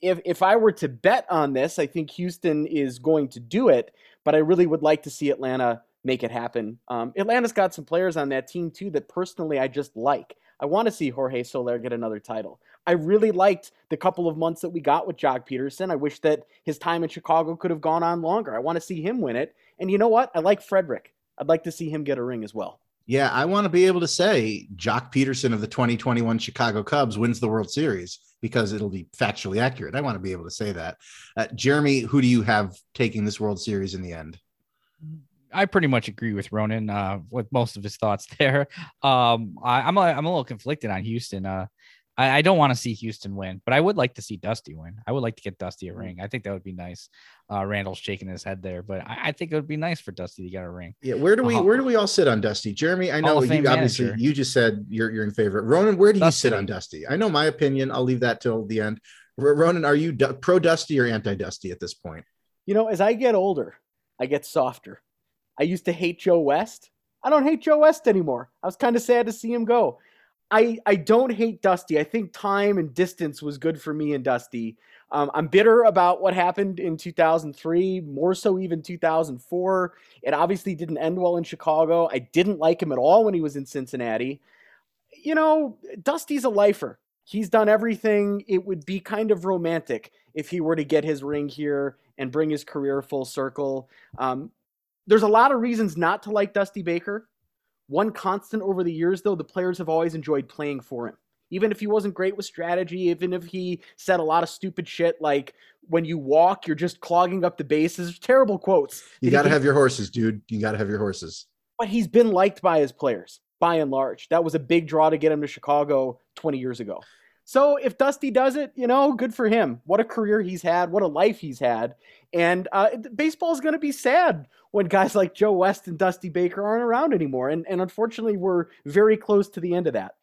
if if I were to bet on this, I think Houston is going to do it. But I really would like to see Atlanta make it happen. Um, Atlanta's got some players on that team too that personally I just like. I want to see Jorge Soler get another title. I really liked the couple of months that we got with Joc Pederson. I wish that his time in Chicago could have gone on longer. I want to see him win it. And you know what? I like Frederick. I'd like to see him get a ring as well. Yeah, I want to be able to say Joc Pederson of the 2021 Chicago Cubs wins the World Series because it'll be factually accurate. I want to be able to say that. Uh, Jeremy, who do you have taking this World Series in the end? I pretty much agree with Ronan uh, with most of his thoughts there. Um, I, am a, I'm a little conflicted on Houston. Uh, I, I don't want to see Houston win, but I would like to see Dusty win. I would like to get Dusty a mm. ring. I think that would be nice. Uh, Randall's shaking his head there, but I, I, think it would be nice for Dusty to get a ring. Yeah, where do we uh, where do we all sit on Dusty? Jeremy, I know you obviously you just said you're you're in favor. Ronan, where do Dusty. you sit on Dusty? I know my opinion. I'll leave that till the end. Ronan, are you pro Dusty or anti Dusty at this point? You know, as I get older, I get softer. I used to hate Joe West. I don't hate Joe West anymore. I was kind of sad to see him go. I I don't hate Dusty. I think time and distance was good for me and Dusty. Um, I'm bitter about what happened in 2003, more so even 2004. It obviously didn't end well in Chicago. I didn't like him at all when he was in Cincinnati. You know, Dusty's a lifer. He's done everything. It would be kind of romantic if he were to get his ring here and bring his career full circle. Um, there's a lot of reasons not to like Dusty Baker. One constant over the years, though, the players have always enjoyed playing for him. Even if he wasn't great with strategy, even if he said a lot of stupid shit like when you walk, you're just clogging up the bases. Terrible quotes. You got to have your horses, dude. You got to have your horses. But he's been liked by his players by and large. That was a big draw to get him to Chicago 20 years ago. So if Dusty does it, you know, good for him. What a career he's had. What a life he's had. And uh, baseball is going to be sad when guys like Joe West and Dusty Baker aren't around anymore. And, and unfortunately, we're very close to the end of that.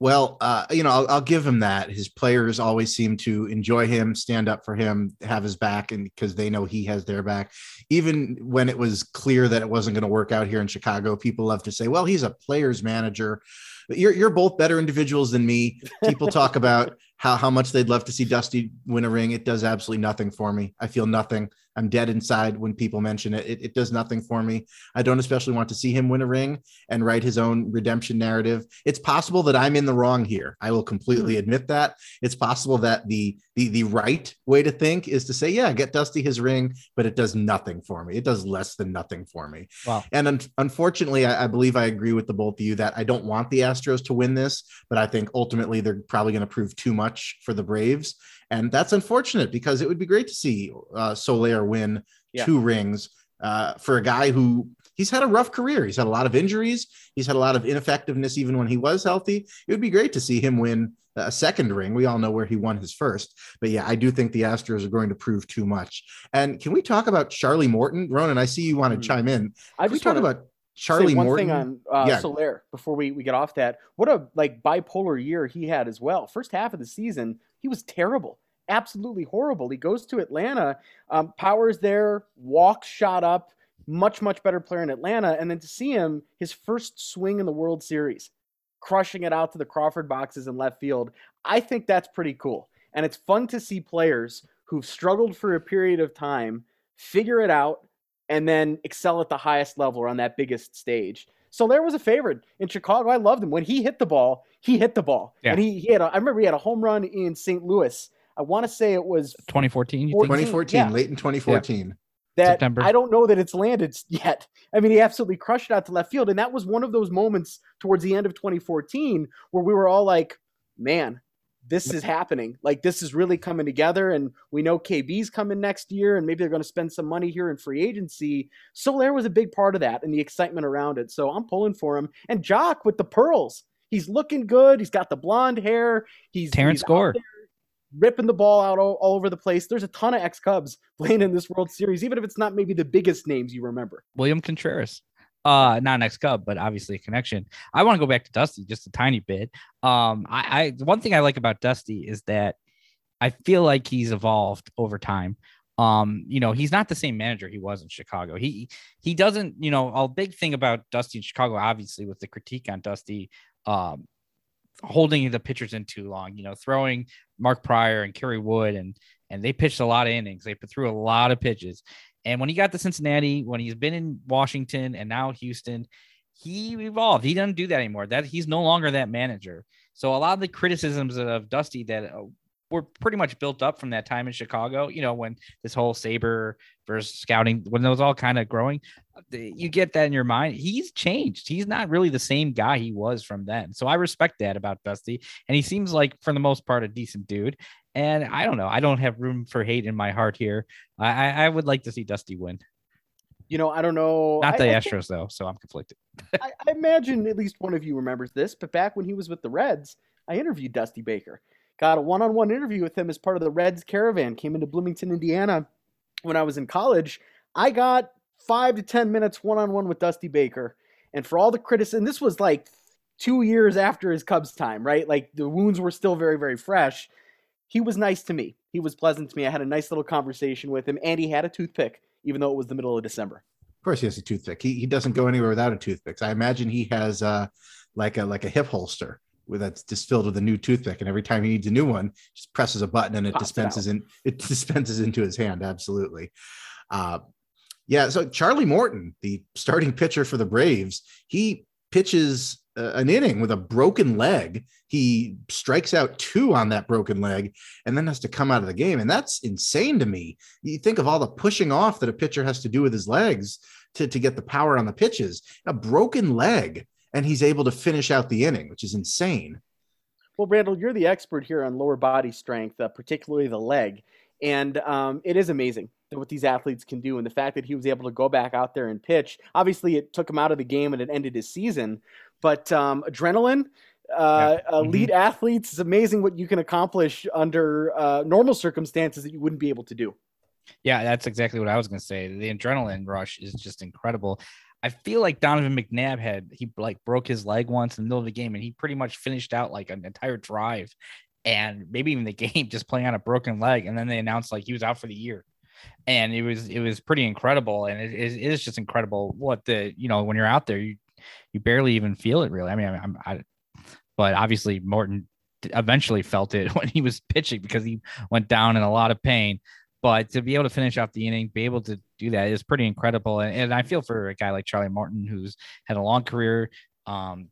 Well, uh, you know, I'll, I'll, give him that. His players always seem to enjoy him, stand up for him, have his back, and because they know he has their back. Even when it was clear that it wasn't going to work out here in Chicago, people love to say, "Well, he's a player's manager." But you're you're both better individuals than me. People talk about how how much they'd love to see Dusty win a ring. It does absolutely nothing for me. I feel nothing. I'm dead inside when people mention it. it. It does nothing for me. I don't especially want to see him win a ring and write his own redemption narrative. It's possible that I'm in the wrong here. I will completely hmm. admit that. It's possible that the the the right way to think is to say, yeah, get Dusty his ring, but it does nothing for me. It does less than nothing for me. Wow. And un- unfortunately, I, I believe I agree with the both of you that I don't want the Astros to win this, but I think ultimately they're probably going to prove too much for the Braves. And that's unfortunate because it would be great to see uh, Soler win yeah. two rings uh, for a guy who he's had a rough career. He's had a lot of injuries. He's had a lot of ineffectiveness even when he was healthy. It would be great to see him win a second ring. We all know where he won his first. But yeah, I do think the Astros are going to prove too much. And can we talk about Charlie Morton? Ronan, I see you want to mm-hmm. chime in. I just talk about Charlie one Morton. thing on uh, yeah. Soler before we, we get off that. What a like bipolar year he had as well. First half of the season, he was terrible, absolutely horrible. He goes to Atlanta, um, powers there, walks shot up, much much better player in Atlanta, and then to see him his first swing in the World Series, crushing it out to the Crawford boxes in left field. I think that's pretty cool, and it's fun to see players who've struggled for a period of time figure it out and then excel at the highest level or on that biggest stage. Soler was a favorite in Chicago. I loved him when he hit the ball. He hit the ball, Yeah. and he, he had. A, I remember he had a home run in St. Louis. I want to say it was 2014. You 2014, yeah. late in 2014. that September. I don't know that it's landed yet. I mean, he absolutely crushed it out to left field, and that was one of those moments towards the end of 2014 where we were all like, "Man, this is happening. Like this is really coming together." And we know KB's coming next year, and maybe they're going to spend some money here in free agency. Soler was a big part of that and the excitement around it. So I'm pulling for him. And Joc with the pearls, he's looking good. He's got the blonde hair. He's Terrance he's Gore. ripping the ball out all, all over the place. There's a ton of ex Cubs playing in this World Series, even if it's not maybe the biggest names you remember. William Contreras. Uh, not an ex Cub, but obviously a connection. I want to go back to Dusty just a tiny bit. Um, I, I one thing I like about Dusty is that I feel like he's evolved over time. Um, you know, he's not the same manager he was in Chicago. He he doesn't, you know, a big thing about Dusty in Chicago, obviously, with the critique on Dusty, um, holding the pitchers in too long, you know, throwing Mark Prior and Kerry Wood and and they pitched a lot of innings. They threw a lot of pitches. And when he got to Cincinnati, when he's been in Washington and now Houston, he evolved. He doesn't do that anymore. That he's no longer that manager. So a lot of the criticisms of Dusty that uh, were pretty much built up from that time in Chicago, you know, when this whole Saber versus scouting, when it was all kind of growing, uh, you get that in your mind. He's changed. He's not really the same guy he was from then. So I respect that about Dusty. And he seems like, for the most part, a decent dude. And I don't know. I don't have room for hate in my heart here. I, I, would like to see Dusty win. You know, I don't know. Not I- the I think- Astros, though. So I'm conflicted. I, I imagine at least one of you remembers this, but back when he was with the Reds, I interviewed Dusty Baker. Got a one on one interview with him as part of the Reds caravan, came into Bloomington, Indiana when I was in college. I got five to 10 minutes one on one with Dusty Baker. And for all the criticism, this was like two years after his Cubs time, right? Like the wounds were still very, very fresh. He was nice to me. He was pleasant to me. I had a nice little conversation with him, and he had a toothpick, even though it was the middle of December. Of course, he has a toothpick. He, he doesn't go anywhere without a toothpick. I imagine he has uh, like a like a hip holster that's just filled with a new toothpick, and every time he needs a new one, just presses a button and it Pops it dispenses in it dispenses into his hand. Absolutely. Uh, yeah. So Charlie Morton, the starting pitcher for the Braves, he pitches uh, an inning with a broken leg. He strikes out two on that broken leg and then has to come out of the game. And that's insane to me. You think of all the pushing off that a pitcher has to do with his legs to, to get the power on the pitches, a broken leg, and he's able to finish out the inning, which is insane. Well, Randall, you're the expert here on lower body strength, uh, particularly the leg. And um, it is amazing that what these athletes can do. And the fact that he was able to go back out there and pitch, obviously, it took him out of the game and it ended his season. But um, adrenaline, uh, Yeah. elite athletes, it's amazing what you can accomplish under uh, normal circumstances that you wouldn't be able to do. Yeah, that's exactly what I was going to say. The adrenaline rush is just incredible. I feel like Donovan McNabb had he like broke his leg once in the middle of the game, and he pretty much finished out like an entire drive, and maybe even the game just playing on a broken leg. And then they announced like he was out for the year, and it was it was pretty incredible. And it is it is just incredible what the you know when you're out there you you barely even feel it really. I mean, I'm, I, but obviously Morton eventually felt it when he was pitching because he went down in a lot of pain but to be able to finish off the inning, be able to do that is pretty incredible. And, and I feel for a guy like Charlie Morton, who's had a long career. Um,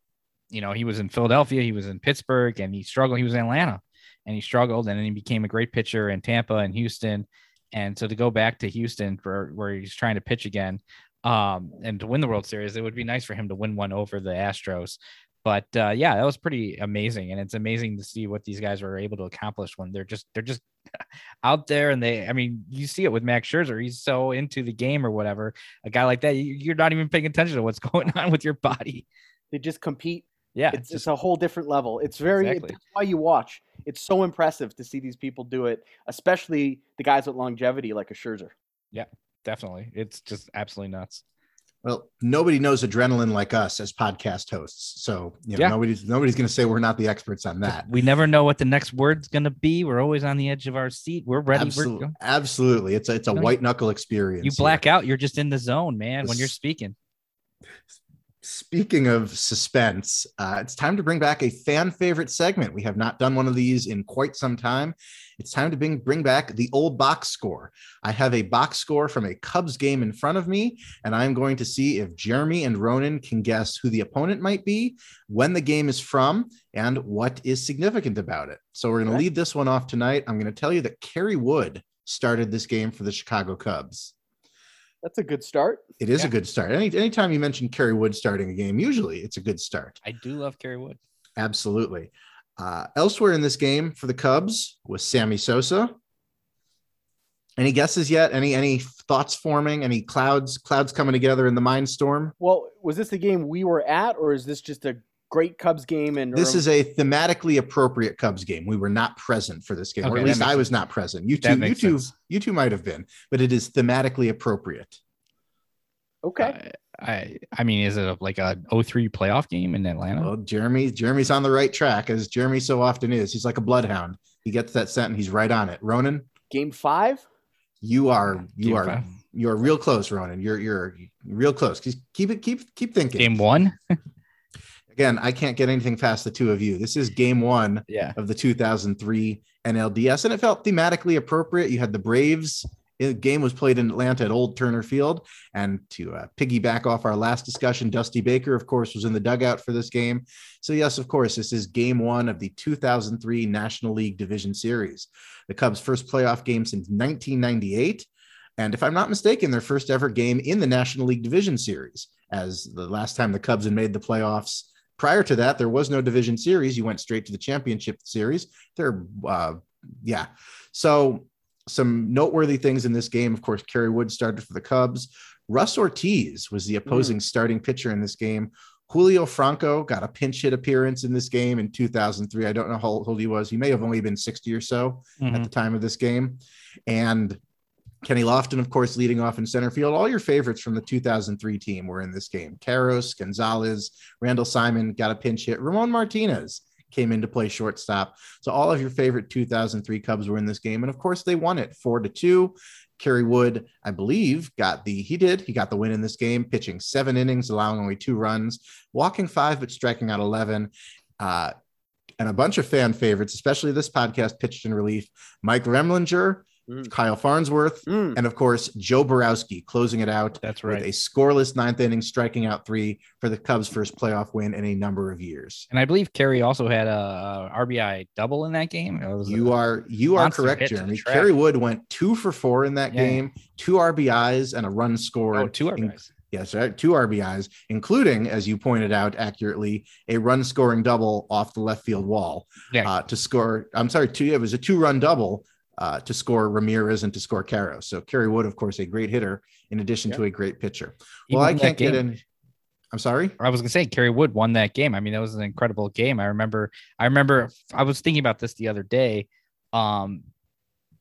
you know, he was in Philadelphia, he was in Pittsburgh, and he struggled. He was in Atlanta, and he struggled, and then he became a great pitcher in Tampa and Houston. And so to go back to Houston for where he's trying to pitch again, um, and to win the World Series, it would be nice for him to win one over the Astros. But uh, yeah, that was pretty amazing, and it's amazing to see what these guys were able to accomplish when they're just they're just out there and they. I mean, you see it with Max Scherzer; he's so into the game or whatever. A guy like that, you, you're not even paying attention to what's going on with your body. They just compete. Yeah, It's just a whole different level. It's very, Exactly. that's why you watch. It's so impressive to see these people do it, especially the guys with longevity like a Scherzer. Yeah, definitely. It's just absolutely nuts. Well, nobody knows adrenaline like us as podcast hosts. So you know, Yeah. nobody's nobody's going to say we're not the experts on that. We never know what the next word's gonna be. We're always on the edge of our seat. We're ready. We're, Absolutely, absolutely. It's a it's a white knuckle experience. you here. black out. You're just in the zone, man. When you're speaking. Speaking of suspense, uh, it's time to bring back a fan favorite segment. We have not done one of these in quite some time. It's time to bring, bring back the old box score. I have a box score from a Cubs game in front of me, and I'm going to see if Jeremy and Ronan can guess who the opponent might be, when the game is from, and what is significant about it. So we're going to lead this one off tonight. I'm going to tell you that Kerry Wood started this game for the Chicago Cubs. That's a good start. It is yeah. a good start. Any anytime you mention Kerry Wood starting a game, usually it's a good start. I do love Kerry Wood. Absolutely. Uh, elsewhere in this game for the Cubs was Sammy Sosa. Any guesses yet? Any any thoughts forming? Any clouds clouds coming together in the mind storm? Well, was this the game we were at, or is this just a great Cubs game? And this is a thematically appropriate Cubs game. We were not present for this game, okay, or at least I was not present. You two, you two, sense. you two might have been, but it is thematically appropriate. Okay. Uh, I I mean, is it a, like a 03 playoff game in Atlanta? Well, Jeremy Jeremy's on the right track, as Jeremy so often is. He's like a bloodhound. He gets that scent and he's right on it. Ronan, game five. You are you game are five. you are real close, Ronan. You're you're real close. Keep it keep keep thinking. Game one. Again, I can't get anything past the two of you. This is game one yeah. of the 2003 NLDS, and it felt thematically appropriate. You had the Braves the game was played in Atlanta at Old Turner Field. And to uh, piggyback off our last discussion, Dusty Baker, of course, was in the dugout for this game. So, yes, of course, this is game one of the 2003 National League Division Series, the Cubs' first playoff game since 1998. And if I'm not mistaken, their first ever game in the National League Division Series, as the last time the Cubs had made the playoffs. Prior to that, there was no division series. You went straight to the championship series. They're, uh, yeah. So some noteworthy things in this game. Of course, Kerry Wood started for the Cubs. Russ Ortiz was the opposing mm. starting pitcher in this game. Julio Franco got a pinch hit appearance in this game in 2003. I don't know how old he was. He may have only been 60 or so mm-hmm. at the time of this game. And Kenny Lofton, of course, leading off in center field. All your favorites from the 2003 team were in this game. Karros, Gonzalez, Randall Simon got a pinch hit. Ramon Martinez came in to play shortstop. So all of your favorite 2003 Cubs were in this game, and of course they won it four to two. Kerry Wood, I believe, got the he did he got the win in this game, pitching seven innings, allowing only two runs, walking five but striking out eleven. Uh, and a bunch of fan favorites, especially this podcast pitched in relief. Mike Remlinger, Mm. Kyle Farnsworth, mm. and of course Joe Borowski closing it out. That's right. With a scoreless ninth inning, striking out three for the Cubs' first playoff win in a number of years. And I believe Kerry also had a, RBI double in that game. You are you are correct, Jeremy. Kerry Wood went two for four in that yeah. game, two RBIs and a run scored. Oh, two RBIs. Yes, two RBIs, including, as you pointed out accurately, a run scoring double off the left field wall yeah. uh, to score. I'm sorry, two. It was a two run double uh, to score Ramirez and to score Karros. So Kerry Wood, of course, a great hitter in addition to a great pitcher. Well, Even I can't get in. I'm sorry. I was gonna say Kerry Wood won that game. I mean, that was an incredible game. I remember. I remember. I was thinking about this the other day, um,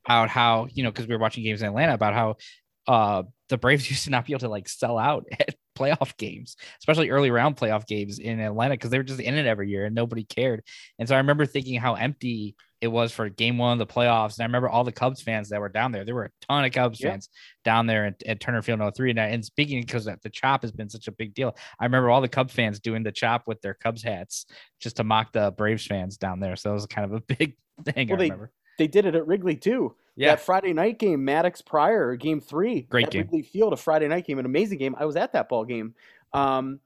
about how you know because we were watching games in Atlanta about how uh the Braves used to not be able to like sell out at playoff games, especially early round playoff games in Atlanta because they were just in it every year and nobody cared. And so I remember thinking how empty it was for game one of the playoffs. And I remember all the Cubs fans that were down there. There were a ton of Cubs yeah. fans down there at, at Turner Field 03. And, and speaking because the chop has been such a big deal, I remember all the Cubs fans doing the chop with their Cubs hats just to mock the Braves fans down there. So it was kind of a big thing. Well, I remember. They, they did it at Wrigley too. Yeah. That Friday night game, Maddux Prior, game three. Great game. Wrigley Field, a Friday night game, an amazing game. I was at that ball game. Um,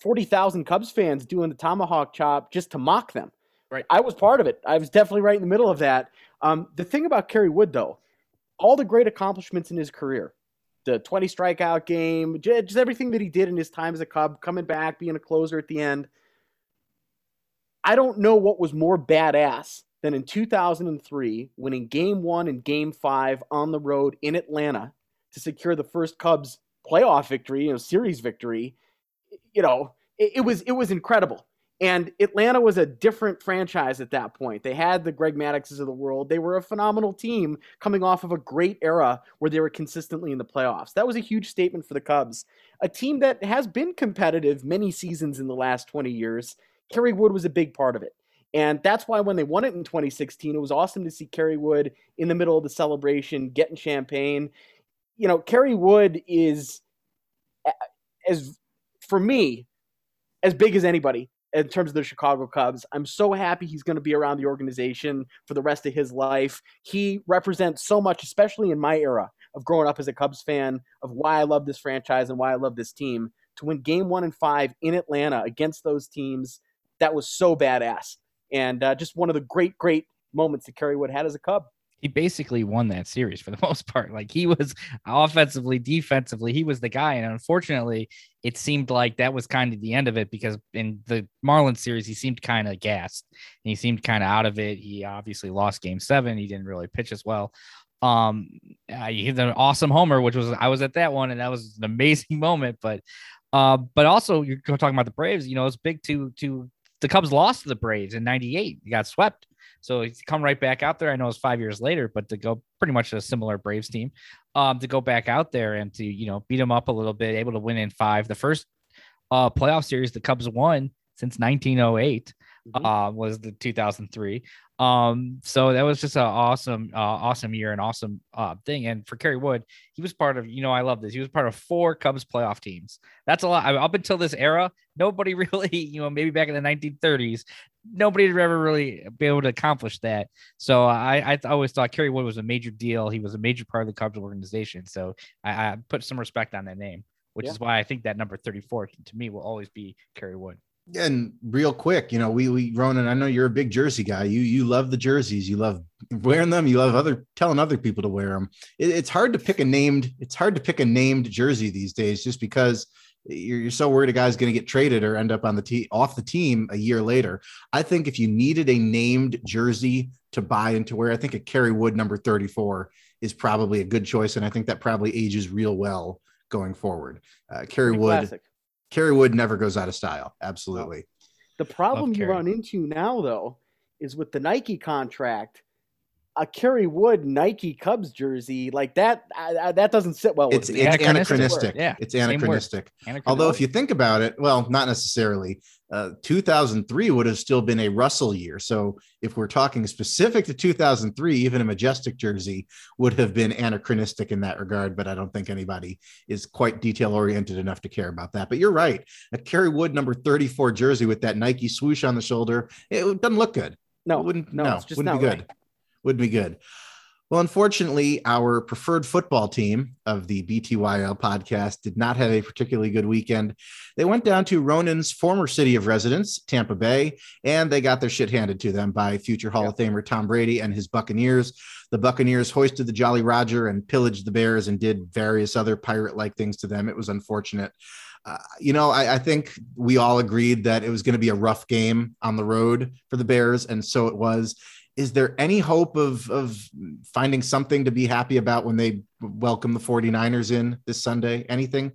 40,000 Cubs fans doing the tomahawk chop just to mock them. Right. I was part of it. I was definitely right in the middle of that. Um, the thing about Kerry Wood, though, all the great accomplishments in his career, the 20 strikeout game, just everything that he did in his time as a Cub, coming back, being a closer at the end. I don't know what was more badass than in 2003, winning game one and game five on the road in Atlanta to secure the first Cubs playoff victory, you know, series victory. You know, it, it was it was incredible. And Atlanta was a different franchise at that point. They had the Greg Madduxes of the world. They were a phenomenal team coming off of a great era where they were consistently in the playoffs. That was a huge statement for the Cubs. A team that has been competitive many seasons in the last 20 years. Kerry Wood was a big part of it. And that's why when they won it in 2016, it was awesome to see Kerry Wood in the middle of the celebration, getting champagne. You know, Kerry Wood is, as for me, as big as anybody in terms of the Chicago Cubs. I'm so happy he's going to be around the organization for the rest of his life. He represents so much, especially in my era of growing up as a Cubs fan, of why I love this franchise and why I love this team. To win game one and five in Atlanta against those teams, that was so badass. And uh, just one of the great, great moments that Kerry Wood had as a Cub he basically won that series for the most part. Like he was offensively, defensively, he was the guy. And unfortunately, it seemed like that was kind of the end of it because in the Marlins series, he seemed kind of gassed and he seemed kind of out of it. He obviously lost game seven. He didn't really pitch as well. Um, he hit an awesome homer, which was I was at that one, and that was an amazing moment. But uh, but also you're talking about the Braves, you know, it's big to to the Cubs lost to the Braves in 98. He got swept so he's come right back out there. I know it's five years later, but to go pretty much a similar Braves team, um, to go back out there and to you know beat them up a little bit, able to win in five. The first uh playoff series the Cubs won since 1908 mm-hmm. uh, was the 2003. Um, so that was just an awesome, uh, awesome year and awesome uh, thing. And for Kerry Wood, he was part of, you know, I love this. He was part of four Cubs playoff teams. That's a lot. I mean, up until this era, nobody really, you know, maybe back in the 1930s, nobody had ever really been able to accomplish that. So I, I always thought Kerry Wood was a major deal. He was a major part of the Cubs organization. So I, I put some respect on that name, which yeah. is why I think that number 34 to me will always be Kerry Wood and real quick, you know, we we Ronan, I know you're a big jersey guy. You you love the jerseys. You love wearing them. You love other telling other people to wear them. It, it's hard to pick a named. It's hard to pick a named jersey these days, just because you're, you're so worried a guy's going to get traded or end up on the team off the team a year later. I think if you needed a named jersey to buy and to wear, I think a Kerry Wood number 34 is probably a good choice, and I think that probably ages real well going forward. Uh, Kerry Wood. Classic Kerry Wood never goes out of style. Absolutely. The problem you run into now, though, is with the Nike contract. A Kerry Wood Nike Cubs jersey like that uh, that doesn't sit well. It's, it's anachronistic. Yeah, it's anachronistic. Although if you think about it, well, not necessarily uh, 2003 would have still been a Russell year. So if we're talking specific to 2003, even a Majestic jersey would have been anachronistic in that regard. But I don't think anybody is quite detail oriented enough to care about that. But you're right. A Kerry Wood number 34 jersey with that Nike swoosh on the shoulder, it doesn't look good. No, it wouldn't. No, no wouldn't be good. Right. Wouldn't be good. Well, unfortunately, our preferred football team of the BTYL podcast did not have a particularly good weekend. They went down to Ronan's former city of residence, Tampa Bay, and they got their shit handed to them by future Hall yep. of Famer Tom Brady and his Buccaneers. The Buccaneers hoisted the Jolly Roger and pillaged the Bears and did various other pirate like things to them. It was unfortunate. Uh, you know, I, I, think we all agreed that it was going to be a rough game on the road for the Bears, and so it was is there any hope of of finding something to be happy about when they welcome the 49ers in this Sunday? Anything?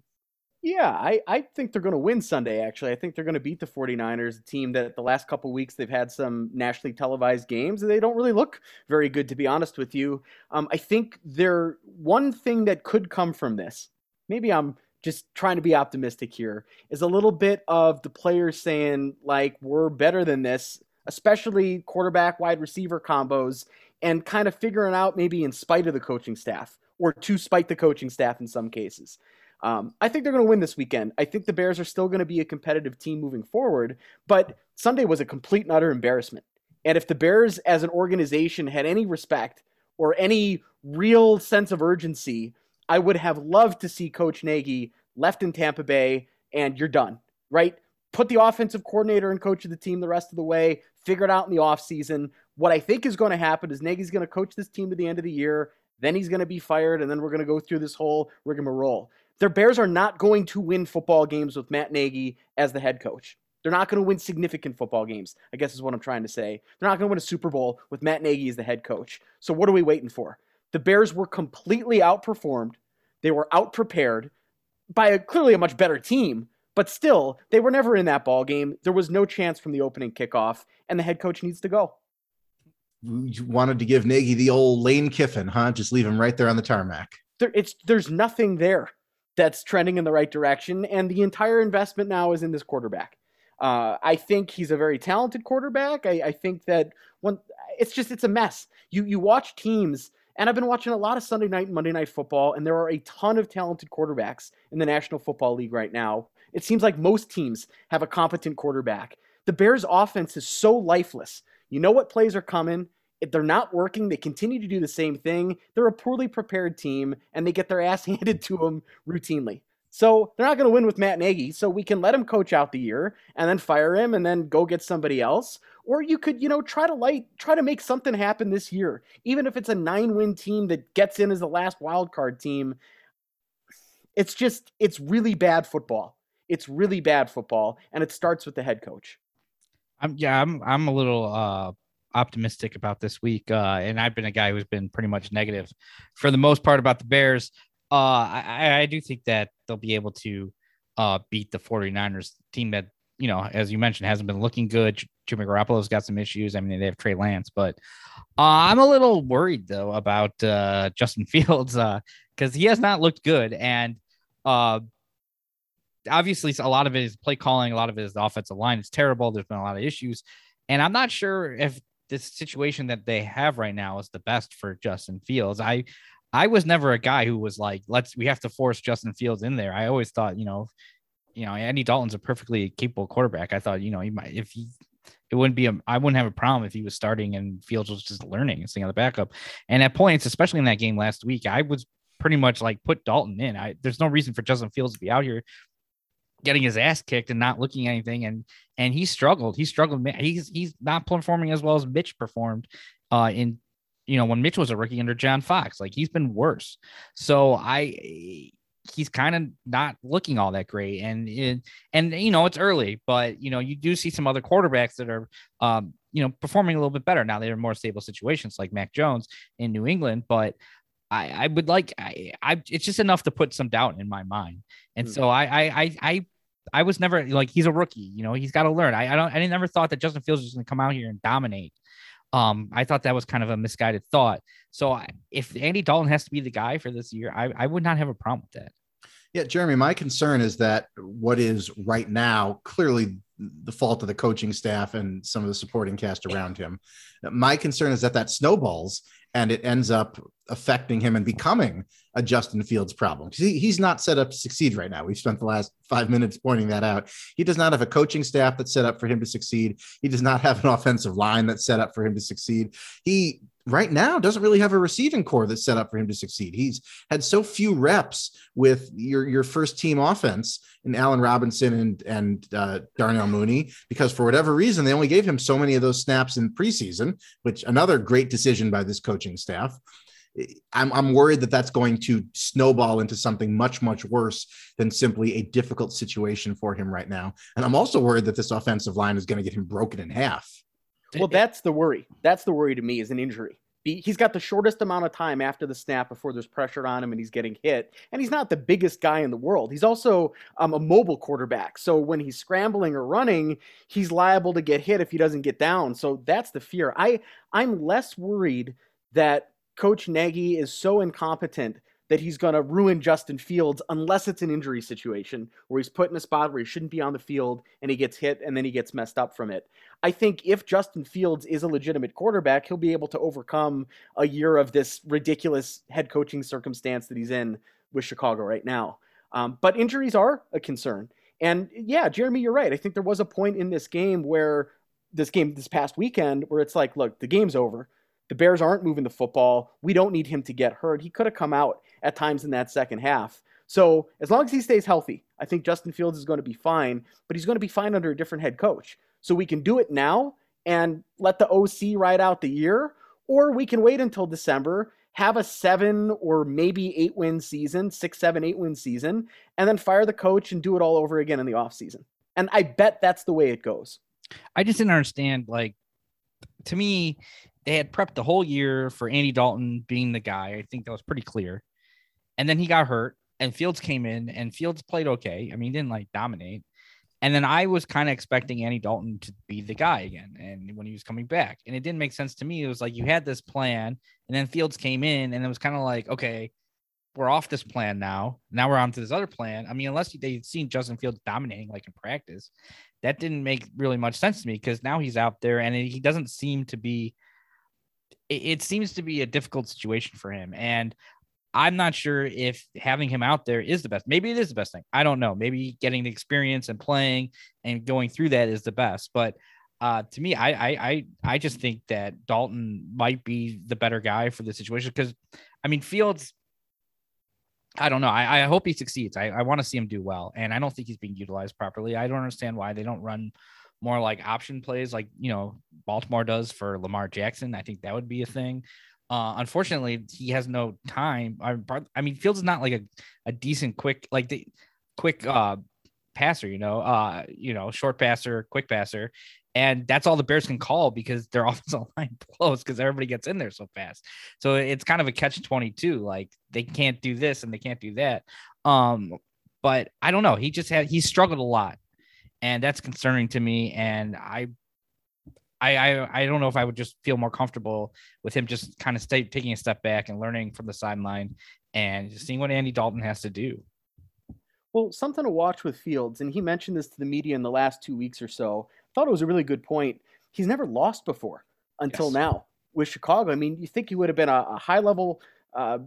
Yeah, I, I think they're going to win Sunday, actually. I think they're going to beat the 49ers, a team that the last couple weeks they've had some nationally televised games and they don't really look very good, to be honest with you. Um, I think there one thing that could come from this, maybe I'm just trying to be optimistic here, is a little bit of the players saying, like, we're better than this especially quarterback wide receiver combos, and kind of figuring out maybe in spite of the coaching staff or to spite the coaching staff in some cases. Um, I think they're going to win this weekend. I think the Bears are still going to be a competitive team moving forward, but Sunday was a complete and utter embarrassment. And if the Bears as an organization had any respect or any real sense of urgency, I would have loved to see Coach Nagy left in Tampa Bay and you're done, right? Put the offensive coordinator and coach of the team the rest of the way, figure it out in the offseason. What I think is going to happen is Nagy's going to coach this team to the end of the year. Then he's going to be fired, and then we're going to go through this whole rigmarole. Their Bears are not going to win football games with Matt Nagy as the head coach. They're not going to win significant football games, I guess is what I'm trying to say. They're not going to win a Super Bowl with Matt Nagy as the head coach. So what are we waiting for? The Bears were completely outperformed. They were outprepared by a, clearly a much better team, but still, they were never in that ball game. There was no chance from the opening kickoff, and the head coach needs to go. You wanted to give Nagy the old Lane Kiffin, huh? Just leave him right there on the tarmac. There, it's there's nothing there that's trending in the right direction, and the entire investment now is in this quarterback. Uh, I think he's a very talented quarterback. I, I think that one, it's just it's a mess. You you watch teams and I've been watching a lot of Sunday night and Monday night football, and there are a ton of talented quarterbacks in the National Football League right now It seems like most teams have a competent quarterback. The Bears' offense is so lifeless. You know what plays are coming. If they're not working, they continue to do the same thing. They're a poorly prepared team, and they get their ass handed to them routinely. So they're not going to win with Matt Nagy. So we can let him coach out the year and then fire him and then go get somebody else. Or you could, you know, try to light, try to make something happen this year. Even if it's a nine-win team that gets in as the last wild card team, it's just it's really bad football. It's really bad football, and it starts with the head coach. I'm yeah, I'm I'm a little uh optimistic about this week. Uh, and I've been a guy who's been pretty much negative for the most part about the Bears. Uh, I, I do think that they'll be able to uh, beat the 49ers team that, you know, as you mentioned, hasn't been looking good. Jimmy Garoppolo's got some issues. I mean, they have Trey Lance, but uh, I'm a little worried though about uh, Justin Fields because uh, he has not looked good. And uh, obviously, a lot of it is play calling, a lot of it is the offensive line. It's terrible. There's been a lot of issues. And I'm not sure if this situation that they have right now is the best for Justin Fields. I I was never a guy who was like, let's we have to force Justin Fields in there. I always thought, you know, you know, Andy Dalton's a perfectly capable quarterback. I thought, you know, he might if he it wouldn't be a I wouldn't have a problem if he was starting and Fields was just learning and staying on the backup. And at points, especially in that game last week, I was pretty much like put Dalton in. I there's no reason for Justin Fields to be out here getting his ass kicked and not looking at anything. And and he struggled. He struggled. He's he's not performing as well as Mitch performed uh, in you know when Mitch was a rookie under John Fox. Like he's been worse. So I he's kind of not looking all that great. And it, and you know it's early, but you know you do see some other quarterbacks that are um, you know performing a little bit better now. They're in more stable situations like Mac Jones in New England, but I, I would like I, I it's just enough to put some doubt in my mind. And mm-hmm. so I I I I was never like he's a rookie, you know, he's got to learn. I, I don't I never thought that Justin Fields was going to come out here and dominate. Um, I thought that was kind of a misguided thought. So I, if Andy Dalton has to be the guy for this year, I, I would not have a problem with that. Yeah, Jeremy, my concern is that what is right now clearly the fault of the coaching staff and some of the supporting cast around him. My concern is that that snowballs and it ends up affecting him and becoming a Justin Fields problem. He, he's not set up to succeed right now. We've spent the last five minutes pointing that out. He does not have a coaching staff that's set up for him to succeed. He does not have an offensive line that's set up for him to succeed. He right now doesn't really have a receiving corps that's set up for him to succeed. He's had so few reps with your your first team offense in Allen Robinson and and uh, Darnell Mooney because for whatever reason they only gave him so many of those snaps in preseason, which another great decision by this coaching staff. I'm, I'm worried that that's going to snowball into something much, much worse than simply a difficult situation for him right now. And I'm also worried that this offensive line is going to get him broken in half. Well, that's the worry. That's the worry to me is an injury. He's got the shortest amount of time after the snap before there's pressure on him and he's getting hit. And he's not the biggest guy in the world. He's also um, a mobile quarterback. So when he's scrambling or running, he's liable to get hit if he doesn't get down. So that's the fear. I I'm less worried that Coach Nagy is so incompetent that he's going to ruin Justin Fields unless it's an injury situation where he's put in a spot where he shouldn't be on the field and he gets hit and then he gets messed up from it. I think if Justin Fields is a legitimate quarterback, he'll be able to overcome a year of this ridiculous head coaching circumstance that he's in with Chicago right now. Um, but injuries are a concern. And yeah, Jeremy, you're right. I think there was a point in this game where this game this past weekend where it's like, look, the game's over. The Bears aren't moving the football. We don't need him to get hurt. He could have come out at times in that second half. So as long as he stays healthy, I think Justin Fields is going to be fine, but he's going to be fine under a different head coach. So we can do it now and let the OC ride out the year, or we can wait until December, have a seven or maybe eight win season, six, seven, eight win season, and then fire the coach and do it all over again in the offseason. And I bet that's the way it goes. I just didn't understand, like, to me, they had prepped the whole year for Andy Dalton being the guy. I think that was pretty clear. And then he got hurt, and Fields came in, and Fields played okay. I mean, he didn't like dominate. And then I was kind of expecting Andy Dalton to be the guy again, and when he was coming back, and it didn't make sense to me. It was like you had this plan, and then Fields came in, and it was kind of like, okay, we're off this plan now. Now we're on to this other plan. I mean, unless they'd seen Justin Fields dominating like in practice, that didn't make really much sense to me because now he's out there and he doesn't seem to be it, it seems to be a difficult situation for him. And I'm not sure if having him out there is the best. Maybe it is the best thing. I don't know. Maybe getting the experience and playing and going through that is the best. But uh, to me, I, I I I just think that Dalton might be the better guy for the situation because, I mean, Fields. I don't know. I, I hope he succeeds. I, I want to see him do well, and I don't think he's being utilized properly. I don't understand why they don't run more like option plays, like you know Baltimore does for Lamar Jackson. I think that would be a thing. Uh, unfortunately, he has no time. I, I mean, Fields is not like a, a decent quick like the quick uh passer, you know, uh, you know, short passer, quick passer. And that's all the Bears can call because their offensive line blows because everybody gets in there so fast. So it's kind of a catch 22. Like they can't do this and they can't do that. Um, but I don't know. He just had he struggled a lot. And that's concerning to me. And I I, I I don't know if I would just feel more comfortable with him just kind of stay taking a step back and learning from the sideline and seeing what Andy Dalton has to do. Well, something to watch with Fields, and he mentioned this to the media in the last two weeks or so. I Thought it was a really good point. He's never lost before until yes. now with Chicago. I mean, you think he would have been a, a high level, uh,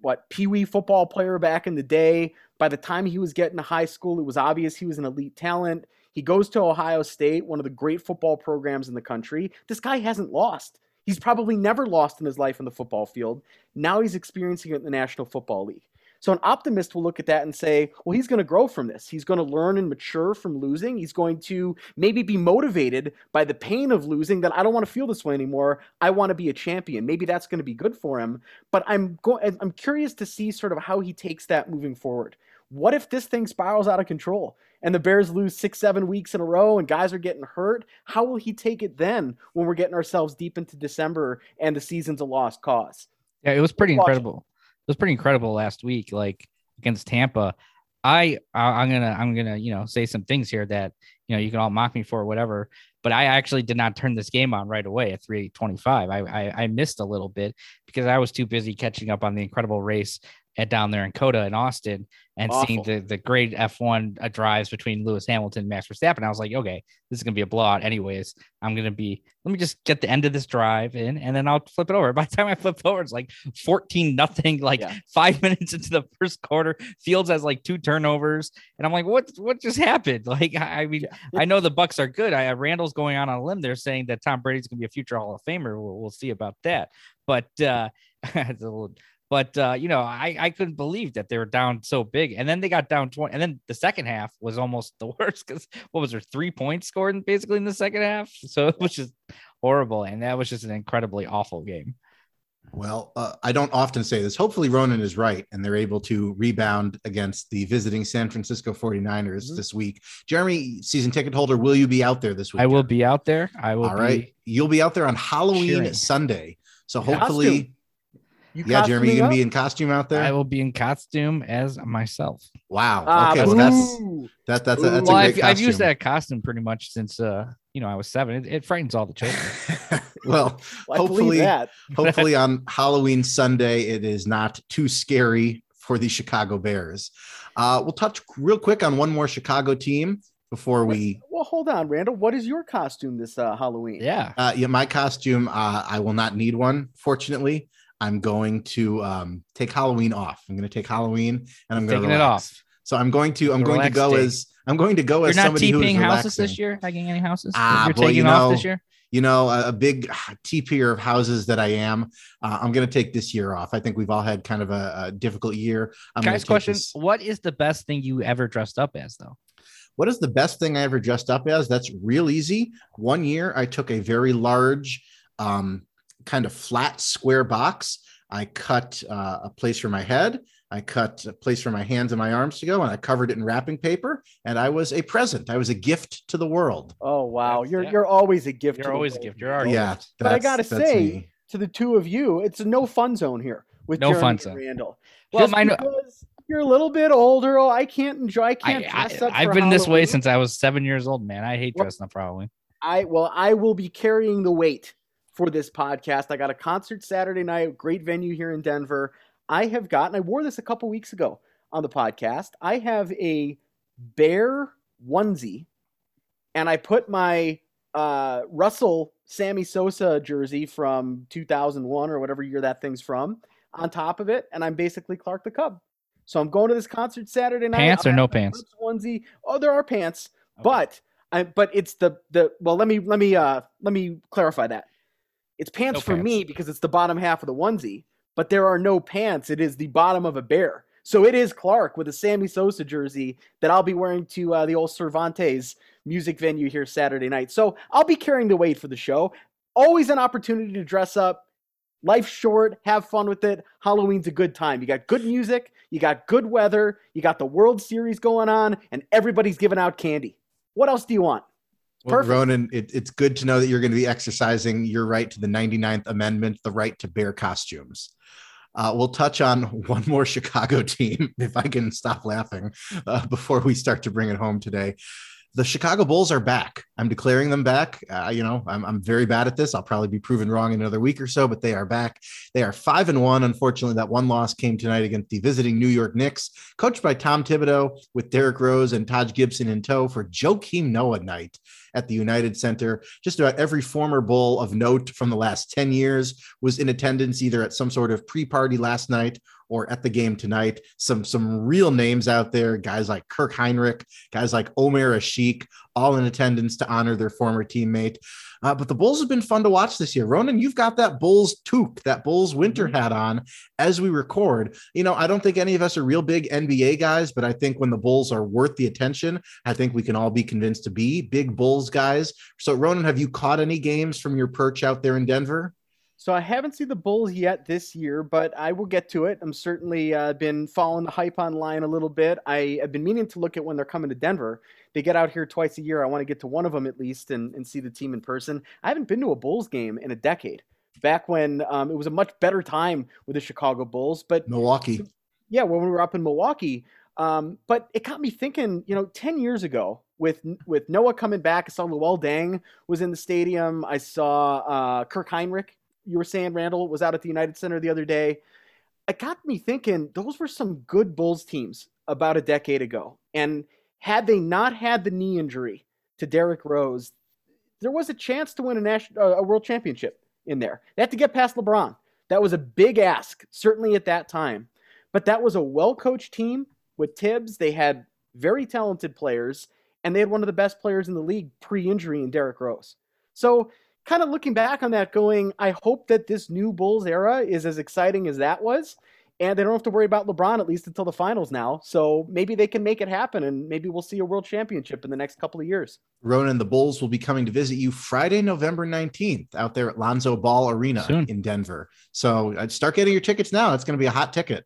what Pee Wee football player back in the day. By the time he was getting to high school, it was obvious he was an elite talent. He goes to Ohio State, one of the great football programs in the country. This guy hasn't lost. He's probably never lost in his life in the football field. Now he's experiencing it in the National Football League. So an optimist will look at that and say, well, he's going to grow from this. He's going to learn and mature from losing. He's going to maybe be motivated by the pain of losing that I don't want to feel this way anymore. I want to be a champion. Maybe that's going to be good for him. But I'm going I'm curious to see sort of how he takes that moving forward. What if this thing spirals out of control and the Bears lose six, seven weeks in a row and guys are getting hurt? How will he take it then when we're getting ourselves deep into December and the season's a lost cause? Yeah, it was pretty incredible it was pretty incredible last week, like against Tampa. I I'm gonna I'm gonna you know say some things here that you know you can all mock me for or whatever, but I actually did not turn this game on right away at 325. I, I I missed a little bit because I was too busy catching up on the incredible race at down there in COTA in Austin and Awful. seeing the, the great F1 uh, drives between Lewis Hamilton and Max Verstappen. I was like, okay, this is going to be a blowout anyways. I'm going to be, let me just get the end of this drive in and then I'll flip it over. By the time I flip over, it's like 14 nothing, like yeah. five minutes into the first quarter. Fields has like two turnovers. And I'm like, what, what just happened? Like, I mean, yeah. I know the Bucs are good. I have Randall's going on a limb. They're saying that Tom Brady's going to be a future Hall of Famer. We'll, we'll see about that. But, uh, it's a little but uh, you know, I, I couldn't believe that they were down so big. And then they got down 20. And then the second half was almost the worst because what was there three points scored basically in the second half? So it was just horrible. And that was just an incredibly awful game. Well, uh, I don't often say this. Hopefully, Ronan is right and they're able to rebound against the visiting San Francisco 49ers mm-hmm. this week. Jeremy, season ticket holder, will you be out there this week? I will be out there. I will. All right. You'll be out there on Halloween cheering. Sunday. So hopefully. Costume you yeah, Jeremy, you gonna be in costume out there? I will be in costume as myself. Wow. Ah, okay, well that's that, that's a, that's well, a great I've, I've, used that costume pretty much since uh you know I was seven. It, it frightens all the children. well, well hopefully, hopefully on Halloween Sunday it is not too scary for the Chicago Bears. Uh, we'll touch real quick on one more Chicago team before we well hold on randall what is your costume this uh, halloween yeah uh, yeah my costume uh, i will not need one fortunately I'm going to um, take Halloween off. I'm going to take Halloween and I'm going to take it off. So I'm going to I'm going to go day. as I'm going to go You're as somebody who's relaxing. houses this year, taking any houses. Ah, You're well, taking you know, off this year. You know, a, a big TPer of houses that I am. Uh, I'm going to take this year off. I think we've all had kind of a, a difficult year. I'm Guys, question: this... What is the best thing you ever dressed up as, though? What is the best thing I ever dressed up as? That's real easy. One year, I took a very large, um, kind of flat square box I cut uh, a place for my head. I cut a place for my hands and my arms to go, and I covered it in wrapping paper. And I was a present. I was a gift to the world. Oh wow, that's, you're yeah. you're always a gift. You're always a gift. You're yeah. But I gotta say me. to the two of you, it's a no fun zone here with no Jeremy fun zone. Randall. Well, Just my because you're a little bit older. Oh, I can't enjoy. I can't I, dress I, up. I've been Halloween. this way since I was seven years old, man. I hate dressing well, up for Halloween. I well, I will be carrying the weight for this podcast. I got a concert Saturday night, great venue here in Denver. I have gotten, I wore this a couple weeks ago on the podcast. I have a bear onesie, and I put my uh, Russell Sammy Sosa jersey from 2001 or whatever year that thing's from. on top of it, and I'm basically Clark the Cub. So I'm going to this concert Saturday night. Pants or no pants? Onesie. Oh, there are pants, Okay. but I but it's the the well. Let me let me uh let me clarify that. It's pants No for pants. me because it's the bottom half of the onesie, but there are no pants. It is the bottom of a bear. So it is Clark with a Sammy Sosa jersey that I'll be wearing to uh, the old Cervantes music venue here Saturday night. So I'll be carrying the weight for the show. Always an opportunity to dress up. Life's short, have fun with it. Halloween's a good time. You got good music, you got good weather, you got the World Series going on, and everybody's giving out candy. What else do you want? Well, Perfect. Ronan, it, it's good to know that you're going to be exercising your right to the 99th Amendment, the right to bear costumes. Uh, we'll touch on one more Chicago team, if I can stop laughing uh, before we start to bring it home today. The Chicago Bulls are back. I'm declaring them back. Uh, you know, I'm, I'm very bad at this. I'll probably be proven wrong in another week or so, but they are back. They are five and one. Unfortunately, that one loss came tonight against the visiting New York Knicks, coached by Tom Thibodeau with Derrick Rose and Taj Gibson in tow for Joakim Noah night at the United Center. Just about every former Bull of note from the last 10 years was in attendance either at some sort of pre-party last night or at the game tonight. Some some real names out there, guys like Kirk Hinrich, guys like Omer Asik, all in attendance to honor their former teammate. Uh, but the Bulls have been fun to watch this year. Ronan, you've got that Bulls toque, that Bulls winter hat on as we record. You know, I don't think any of us are real big NBA guys, but I think when the Bulls are worth the attention, I think we can all be convinced to be big Bulls guys. So, Ronan, have you caught any games from your perch out there in Denver? So I haven't seen the Bulls yet this year, but I will get to it. I'm certainly uh, been following the hype online a little bit. I have been meaning to look at when they're coming to Denver. They get out here twice a year. I want to get to one of them at least and, and see the team in person. I haven't been to a Bulls game in a decade. Back when um, it was a much better time with the Chicago Bulls, but Milwaukee. yeah, when we were up in Milwaukee. Um, but it got me thinking, you know, 10 years ago with with Noah coming back, I saw Luol Deng was in the stadium. I saw uh, Kirk Hinrich, you were saying, Randall, was out at the United Center the other day. It got me thinking, those were some good Bulls teams about a decade ago. And had they not had the knee injury to Derrick Rose, there was a chance to win a national, uh, a world championship in there. They had to get past LeBron. That was a big ask, certainly at that time. But that was a well coached team with Tibbs. They had very talented players, and they had one of the best players in the league pre injury in Derrick Rose. So, kind of looking back on that, going, I hope that this new Bulls era is as exciting as that was. And they don't have to worry about LeBron at least until the finals now. So maybe they can make it happen, and maybe we'll see a world championship in the next couple of years. Ronan, the Bulls will be coming to visit you Friday, November 19th out there at Lonzo Ball Arena Soon. in Denver. So uh, start getting your tickets now. It's going to be a hot ticket.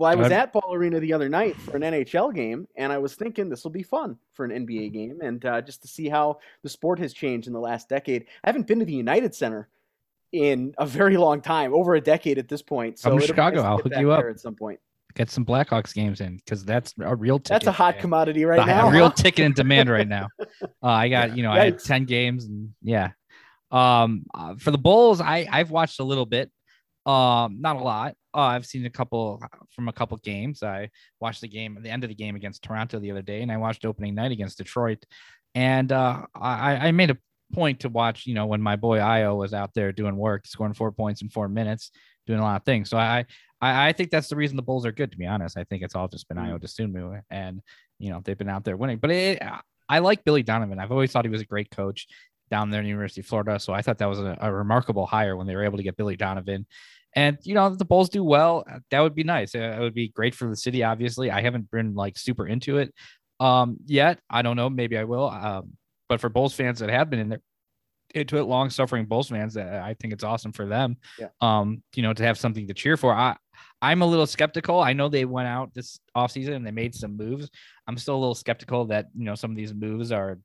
Well, I was at Ball Arena the other night for an NHL game, and I was thinking this will be fun for an NBA game, and uh, just to see how the sport has changed in the last decade. I haven't been to the United Center in a very long time, over a decade at this point. So to Chicago, nice I'll hook you up. at some point. Get some Blackhawks games in because that's a real ticket. That's a hot man. commodity right a now. real huh? ticket in demand right now. Uh, I got, you know, I had 10 games and yeah. Um, uh, for the Bulls, I I've watched a little bit, um, not a lot. Uh, I've seen a couple from a couple games. I watched the game at the end of the game against Toronto the other day, and I watched opening night against Detroit. And uh, I, I made a point to watch, you know, when my boy Ayo was out there doing work, scoring four points in four minutes, doing a lot of things. So I, I, I think that's the reason the Bulls are good. To be honest, I think it's all just been. Ayo Dosunmu, and you know they've been out there winning. But it, I like Billy Donovan. I've always thought he was a great coach down there in the University of Florida. So I thought that was a, a remarkable hire when they were able to get Billy Donovan. And you know, the Bulls do well, uh, that would be nice. Uh, It would be great for the city. Obviously, I haven't been like super into it um yet. I don't know. Maybe I will. Um, but for Bulls fans that have been in there into it, long suffering Bulls fans, uh, I think it's awesome for them. Yeah. Um, you know, to have something to cheer for. I I'm a little skeptical. I know they went out this offseason and they made some moves. I'm still a little skeptical that you know some of these moves are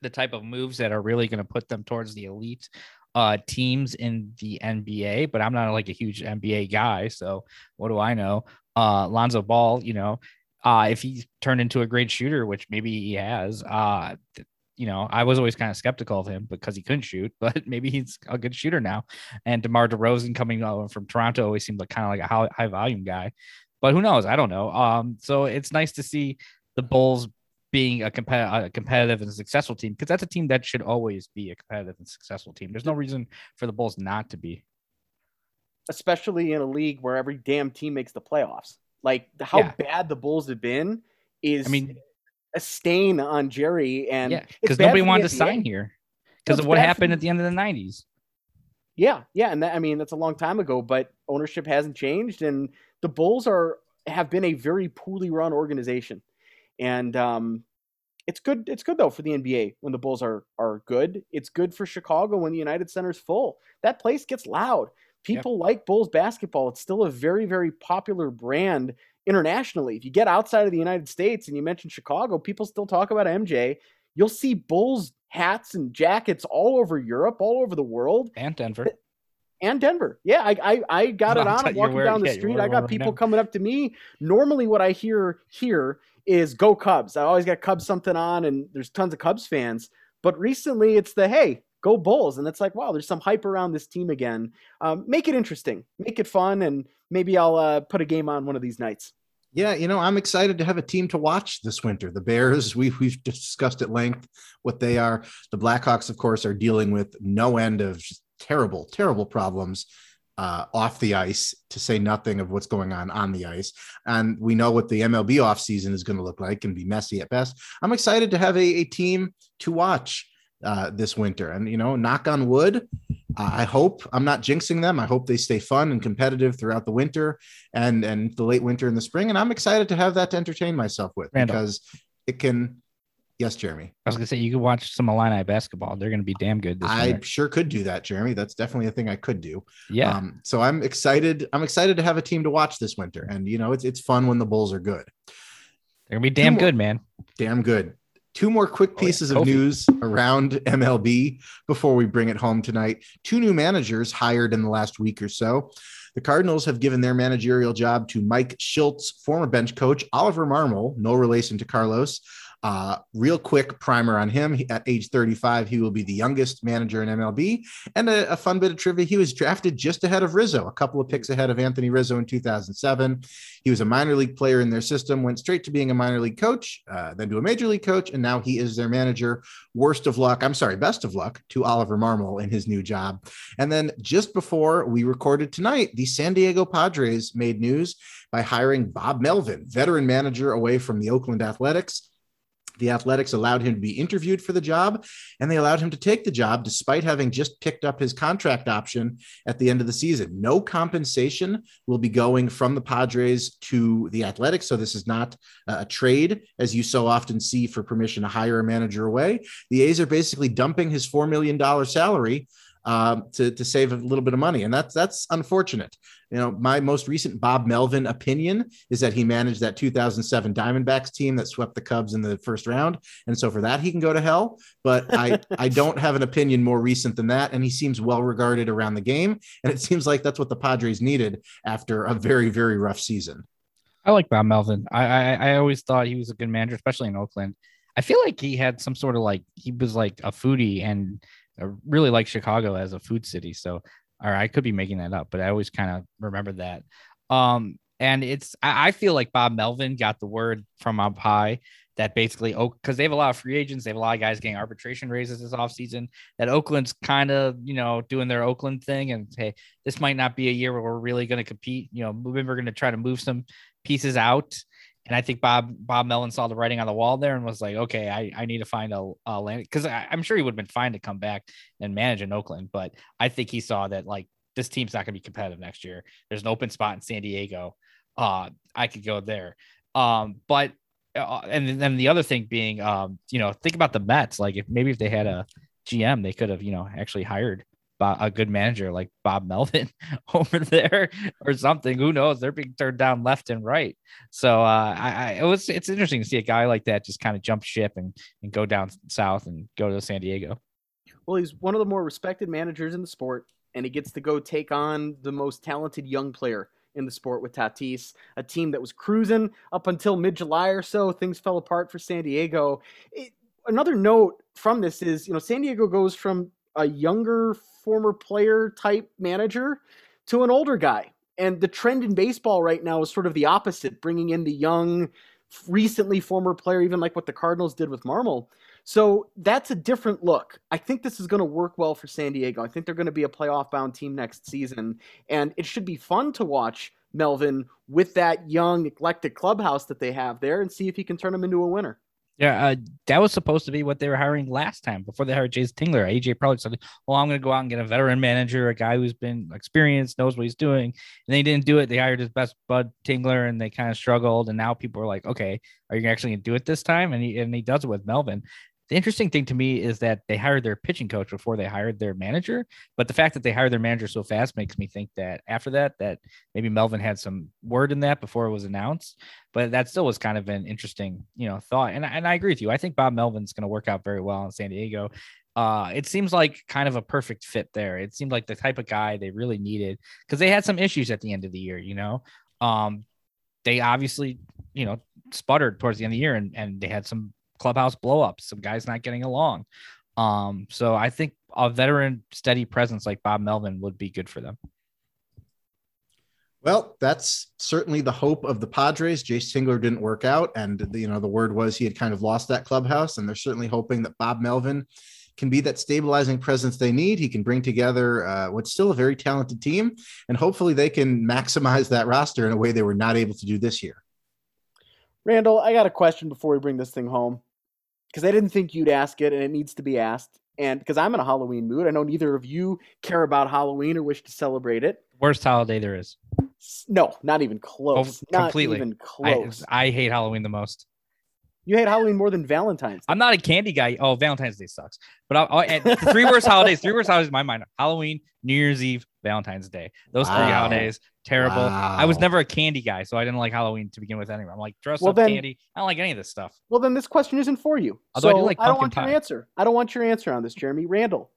the type of moves that are really going to put them towards the elite uh teams in the NBA, but I'm not like a huge NBA guy, so what do I know? Uh Lonzo Ball, you know, uh if he's turned into a great shooter, which maybe he has, uh th- you know, I was always kind of skeptical of him because he couldn't shoot, but maybe he's a good shooter now. And DeMar DeRozan coming from Toronto always seemed like kind of like a high, high volume guy, but who knows? I don't know. Um, so it's nice to see the Bulls being a, compet- a competitive and successful team because that's a team that should always be a competitive and successful team. There's no reason for the Bulls not to be. especially in a league where every damn team makes the playoffs. Like how Yeah. bad the Bulls have been is I mean, a stain on Jerry and because bad nobody wanted to sign here because of what happened at the end of the '90s. Yeah, yeah, and that, I mean that's a long time ago, but ownership hasn't changed, and the Bulls are have been a very poorly run organization, and um, it's good. It's good though for the NBA when the Bulls are are good. It's good for Chicago when the United Center's full. That place gets loud. People like Bulls basketball. It's still a very very popular brand internationally. If you get outside of the United States and you mention Chicago, people still talk about MJ. You'll see Bulls hats and jackets all over Europe, all over the world And Denver. And Denver. Yeah, I I, I got it on. t- I'm walking wearing- down the yeah, street. I got people now. coming up to me. Normally, what I hear here is "Go Cubs." I always got Cubs something on, and there's tons of Cubs fans. But recently, it's the "Hey, go Bulls," and it's like, wow, there's some hype around this team again. Um, make it interesting, make it fun, and maybe I'll uh, put a game on one of these nights. Yeah, you know, I'm excited to have a team to watch this winter. The Bears, we, we've discussed at length what they are. The Blackhawks, of course, are dealing with no end of just terrible, terrible problems uh, off the ice, to say nothing of what's going on on the ice. And we know what the MLB offseason is going to look like and be messy at best. I'm excited to have a, a team to watch uh, this winter. And, you know, knock on wood, I hope I'm not jinxing them. I hope they stay fun and competitive throughout the winter and and the late winter and the spring. And I'm excited to have that to entertain myself with Randall. because it can. Yes, Jeremy. I was gonna say you could watch some Illini basketball. They're gonna be damn good this I winter. sure could do that, Jeremy. That's definitely a thing I could do. Yeah, Um, so I'm excited. I'm excited to have a team to watch this winter. And you know, it's it's fun when the Bulls are good. they're gonna be damn more- good, man. Damn good. Two more quick Oh, yeah. pieces of news around MLB before we bring it home tonight. Two new managers hired in the last week or so. The Cardinals have given their managerial job to Mike Schultz, former bench coach Oliver Marmol, no relation to Carlos. Uh, real quick primer on him. He- At age 35, he will be the youngest manager in MLB. And a, a fun bit of trivia he was drafted just ahead of Rizzo, a couple of picks ahead of Anthony Rizzo in 2007. He was a minor league player in their system, went straight to being a minor league coach, uh, then to a major league coach, and now he is their manager. Worst of luck, I'm sorry, best of luck to Oliver Marmol in his new job. And then just before we recorded tonight, the San Diego Padres made news by hiring Bob Melvin, veteran manager away from the Oakland Athletics. The Athletics allowed him to be interviewed for the job, and they allowed him to take the job despite having just picked up his contract option at the end of the season. No compensation will be going from the Padres to the Athletics. So this is not uh, a trade, as you so often see for permission to hire a manager away. The A's are basically dumping his $4 million salary um, to, to save a little bit of money. And that's, that's unfortunate. You know, my most recent Bob Melvin opinion is that he managed that 2007 Diamondbacks team that swept the Cubs in the first round. And so for that, he can go to hell. But I, I don't have an opinion more recent than that. And he seems well regarded around the game. And it seems like that's what the Padres needed after a very, very rough season. I like Bob Melvin. I, I I always thought he was a good manager, especially in Oakland. I feel like he had some sort of like he was like a foodie and uh, really like Chicago as a food city. So, or I could be making that up, but I always kind of remember that. Um, and it's I, I feel like Bob Melvin got the word from up high that basically Oak because they have a lot of free agents, they have a lot of guys getting arbitration raises this offseason. That Oakland's kind of you know doing their Oakland thing, and hey, this might not be a year where we're really going to compete. You know, maybe we're going to try to move some pieces out. And I think Bob Bob Mellon saw the writing on the wall there and was like, okay, I, I need to find a, a land because I'm sure he would have been fine to come back and manage in Oakland, but I think he saw that like this team's not going to be competitive next year. There's an open spot in San Diego. Uh, I could go there. Um, but uh, and then the other thing being, um, you know, think about the Mets. Like if maybe if they had a GM, they could have you know actually hired a good manager like Bob Melvin over there or something. Who knows? They're being turned down left and right. So uh, I, I it was it's interesting to see a guy like that just kind of jump ship and and go down south and go to San Diego. Well, he's one of the more respected managers in the sport, and he gets to go take on the most talented young player in the sport with Tatis, a team that was cruising up until mid July or so. Things fell apart for San Diego. It, another note from this is, you know, San Diego goes from a younger former player type manager to an older guy. And the trend in baseball right now is sort of the opposite, bringing in the young, recently former player, even like what the Cardinals did with Marmol. So that's a different look. I think this is going to work well for San Diego. I think they're going to be a playoff bound team next season. And it should be fun to watch Melvin with that young, eclectic clubhouse that they have there and see if he can turn them into a winner. Yeah, uh, that was supposed to be what they were hiring last time before they hired Jayce Tingler. AJ probably said, "Well, I'm going to go out and get a veteran manager, a guy who's been experienced, knows what he's doing." And they didn't do it. They hired his best bud Tingler, and they kind of struggled. And now people are like, "Okay, are you actually going to do it this time?" And he and he does it with Melvin. The interesting thing to me is that they hired their pitching coach before they hired their manager. But the fact that they hired their manager so fast makes me think that after that, that maybe Melvin had some word in that before it was announced. But that still was kind of an interesting, you know, thought. And, and I agree with you. I think Bob Melvin's going to work out very well in San Diego. Uh, it seems like kind of a perfect fit there. It seemed like the type of guy they really needed because they had some issues at the end of the year, you know. Um, they obviously, you know, sputtered towards the end of the year and, and they had some clubhouse blowups, some guys not getting along. Um, so I think a veteran steady presence like Bob Melvin would be good for them. Well, that's certainly the hope of the Padres. Jayce Tingler didn't work out, and the, you know the word was he had kind of lost that clubhouse, and they're certainly hoping that Bob Melvin can be that stabilizing presence they need. He can bring together uh, what's still a very talented team, and hopefully they can maximize that roster in a way they were not able to do this year. Randall, I got a question before we bring this thing home because I didn't think you'd ask it, and it needs to be asked. And because I'm in a Halloween mood, I know neither of you care about Halloween or wish to celebrate it. Worst holiday there is. No, not even oh, close. Oh, completely. Not even close. I, I hate Halloween the most. You hate Halloween more than Valentine's. Day. I'm not a candy guy. Oh, Valentine's Day sucks. But I'll, I'll three worst holidays. Three worst holidays in my mind: Halloween, New Year's Eve, Valentine's Day. Those wow. three holidays, terrible. Wow. I was never a candy guy, so I didn't like Halloween to begin with. Anyway, I'm like dress well, up then, candy. I don't like any of this stuff. Well, then this question isn't for you. Although so I do like I don't want pie. your answer. I don't want your answer on this, Jeremy Randall.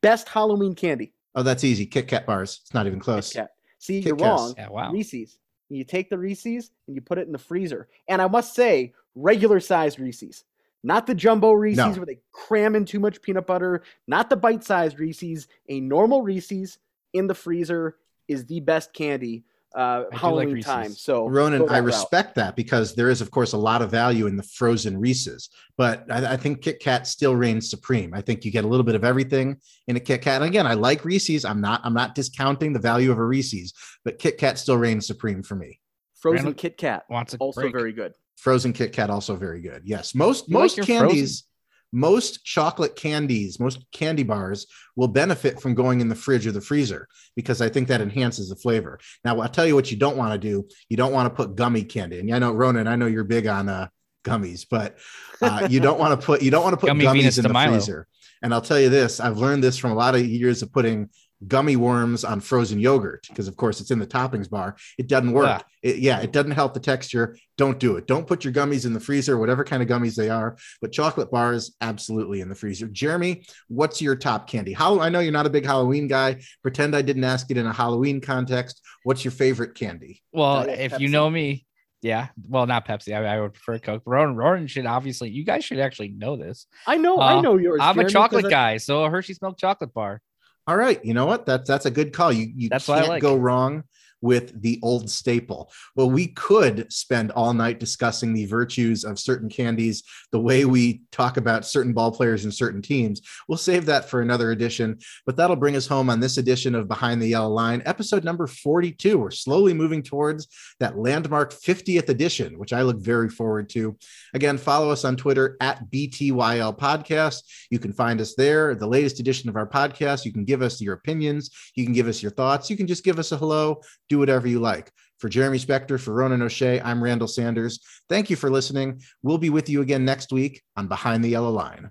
Best Halloween candy. Oh, that's easy. Kit Kat bars. It's not even close. Kit Kat. See, Kit you're Kats. wrong. Yeah, wow. Reese's. You take the Reese's and you put it in the freezer. And I must say, regular sized Reese's, not the jumbo Reese's no. where they cram in too much peanut butter, not the bite sized Reese's. A normal Reese's in the freezer is the best candy uh, Halloween like time. So Ronan, I respect route. that because there is, of course, a lot of value in the frozen Reese's, but I, I, think Kit Kat still reigns supreme. I think you get a little bit of everything in a Kit Kat. And again, I like Reese's. I'm not, I'm not discounting the value of a Reese's, but Kit Kat still reigns supreme for me. Frozen Randall Kit Kat wants also break. very good. Frozen Kit Kat also very good. Yes, most you most like candies. Frozen? Most chocolate candies, most candy bars will benefit from going in the fridge or the freezer because I think that enhances the flavor. Now, I'll tell you what you don't want to do. You don't want to put gummy candy. And I know, Ronan, I know you're big on uh, gummies, but uh, you don't want to put you don't want to put Gummy gummies Venus in the Milo. freezer. And I'll tell you this: I've learned this from a lot of years of putting gummy worms on frozen yogurt because of course it's in the toppings bar it doesn't work yeah. It, yeah it doesn't help the texture don't do it don't put your gummies in the freezer whatever kind of gummies they are but chocolate bars absolutely in the freezer jeremy what's your top candy how i know you're not a big halloween guy pretend i didn't ask it in a halloween context what's your favorite candy well if Pepsi. you know me yeah, well, not Pepsi. I, I would prefer Coke. Ronan, Ronan should obviously. You guys should actually know this. I know. Uh, I know yours. I'm Jeremy, a chocolate guy, so a Hershey's milk chocolate bar. All right, you know what? That's that's a good call. You you that's can't like. go wrong with the old staple. Well, we could spend all night discussing the virtues of certain candies, the way we talk about certain ball players and certain teams. We'll save that for another edition, but that'll bring us home on this edition of Behind the Yellow Line, episode number 42. We're slowly moving towards that landmark 50th edition, which I look very forward to. Again, follow us on Twitter at BTYL Podcast. You can find us there, the latest edition of our podcast. You can give us your opinions, you can give us your thoughts, you can just give us a hello do whatever you like. For Jeremy Spector, for Ronan O'Shea, I'm Randall Sanders. Thank you for listening. We'll be with you again next week on Behind the Yellow Line.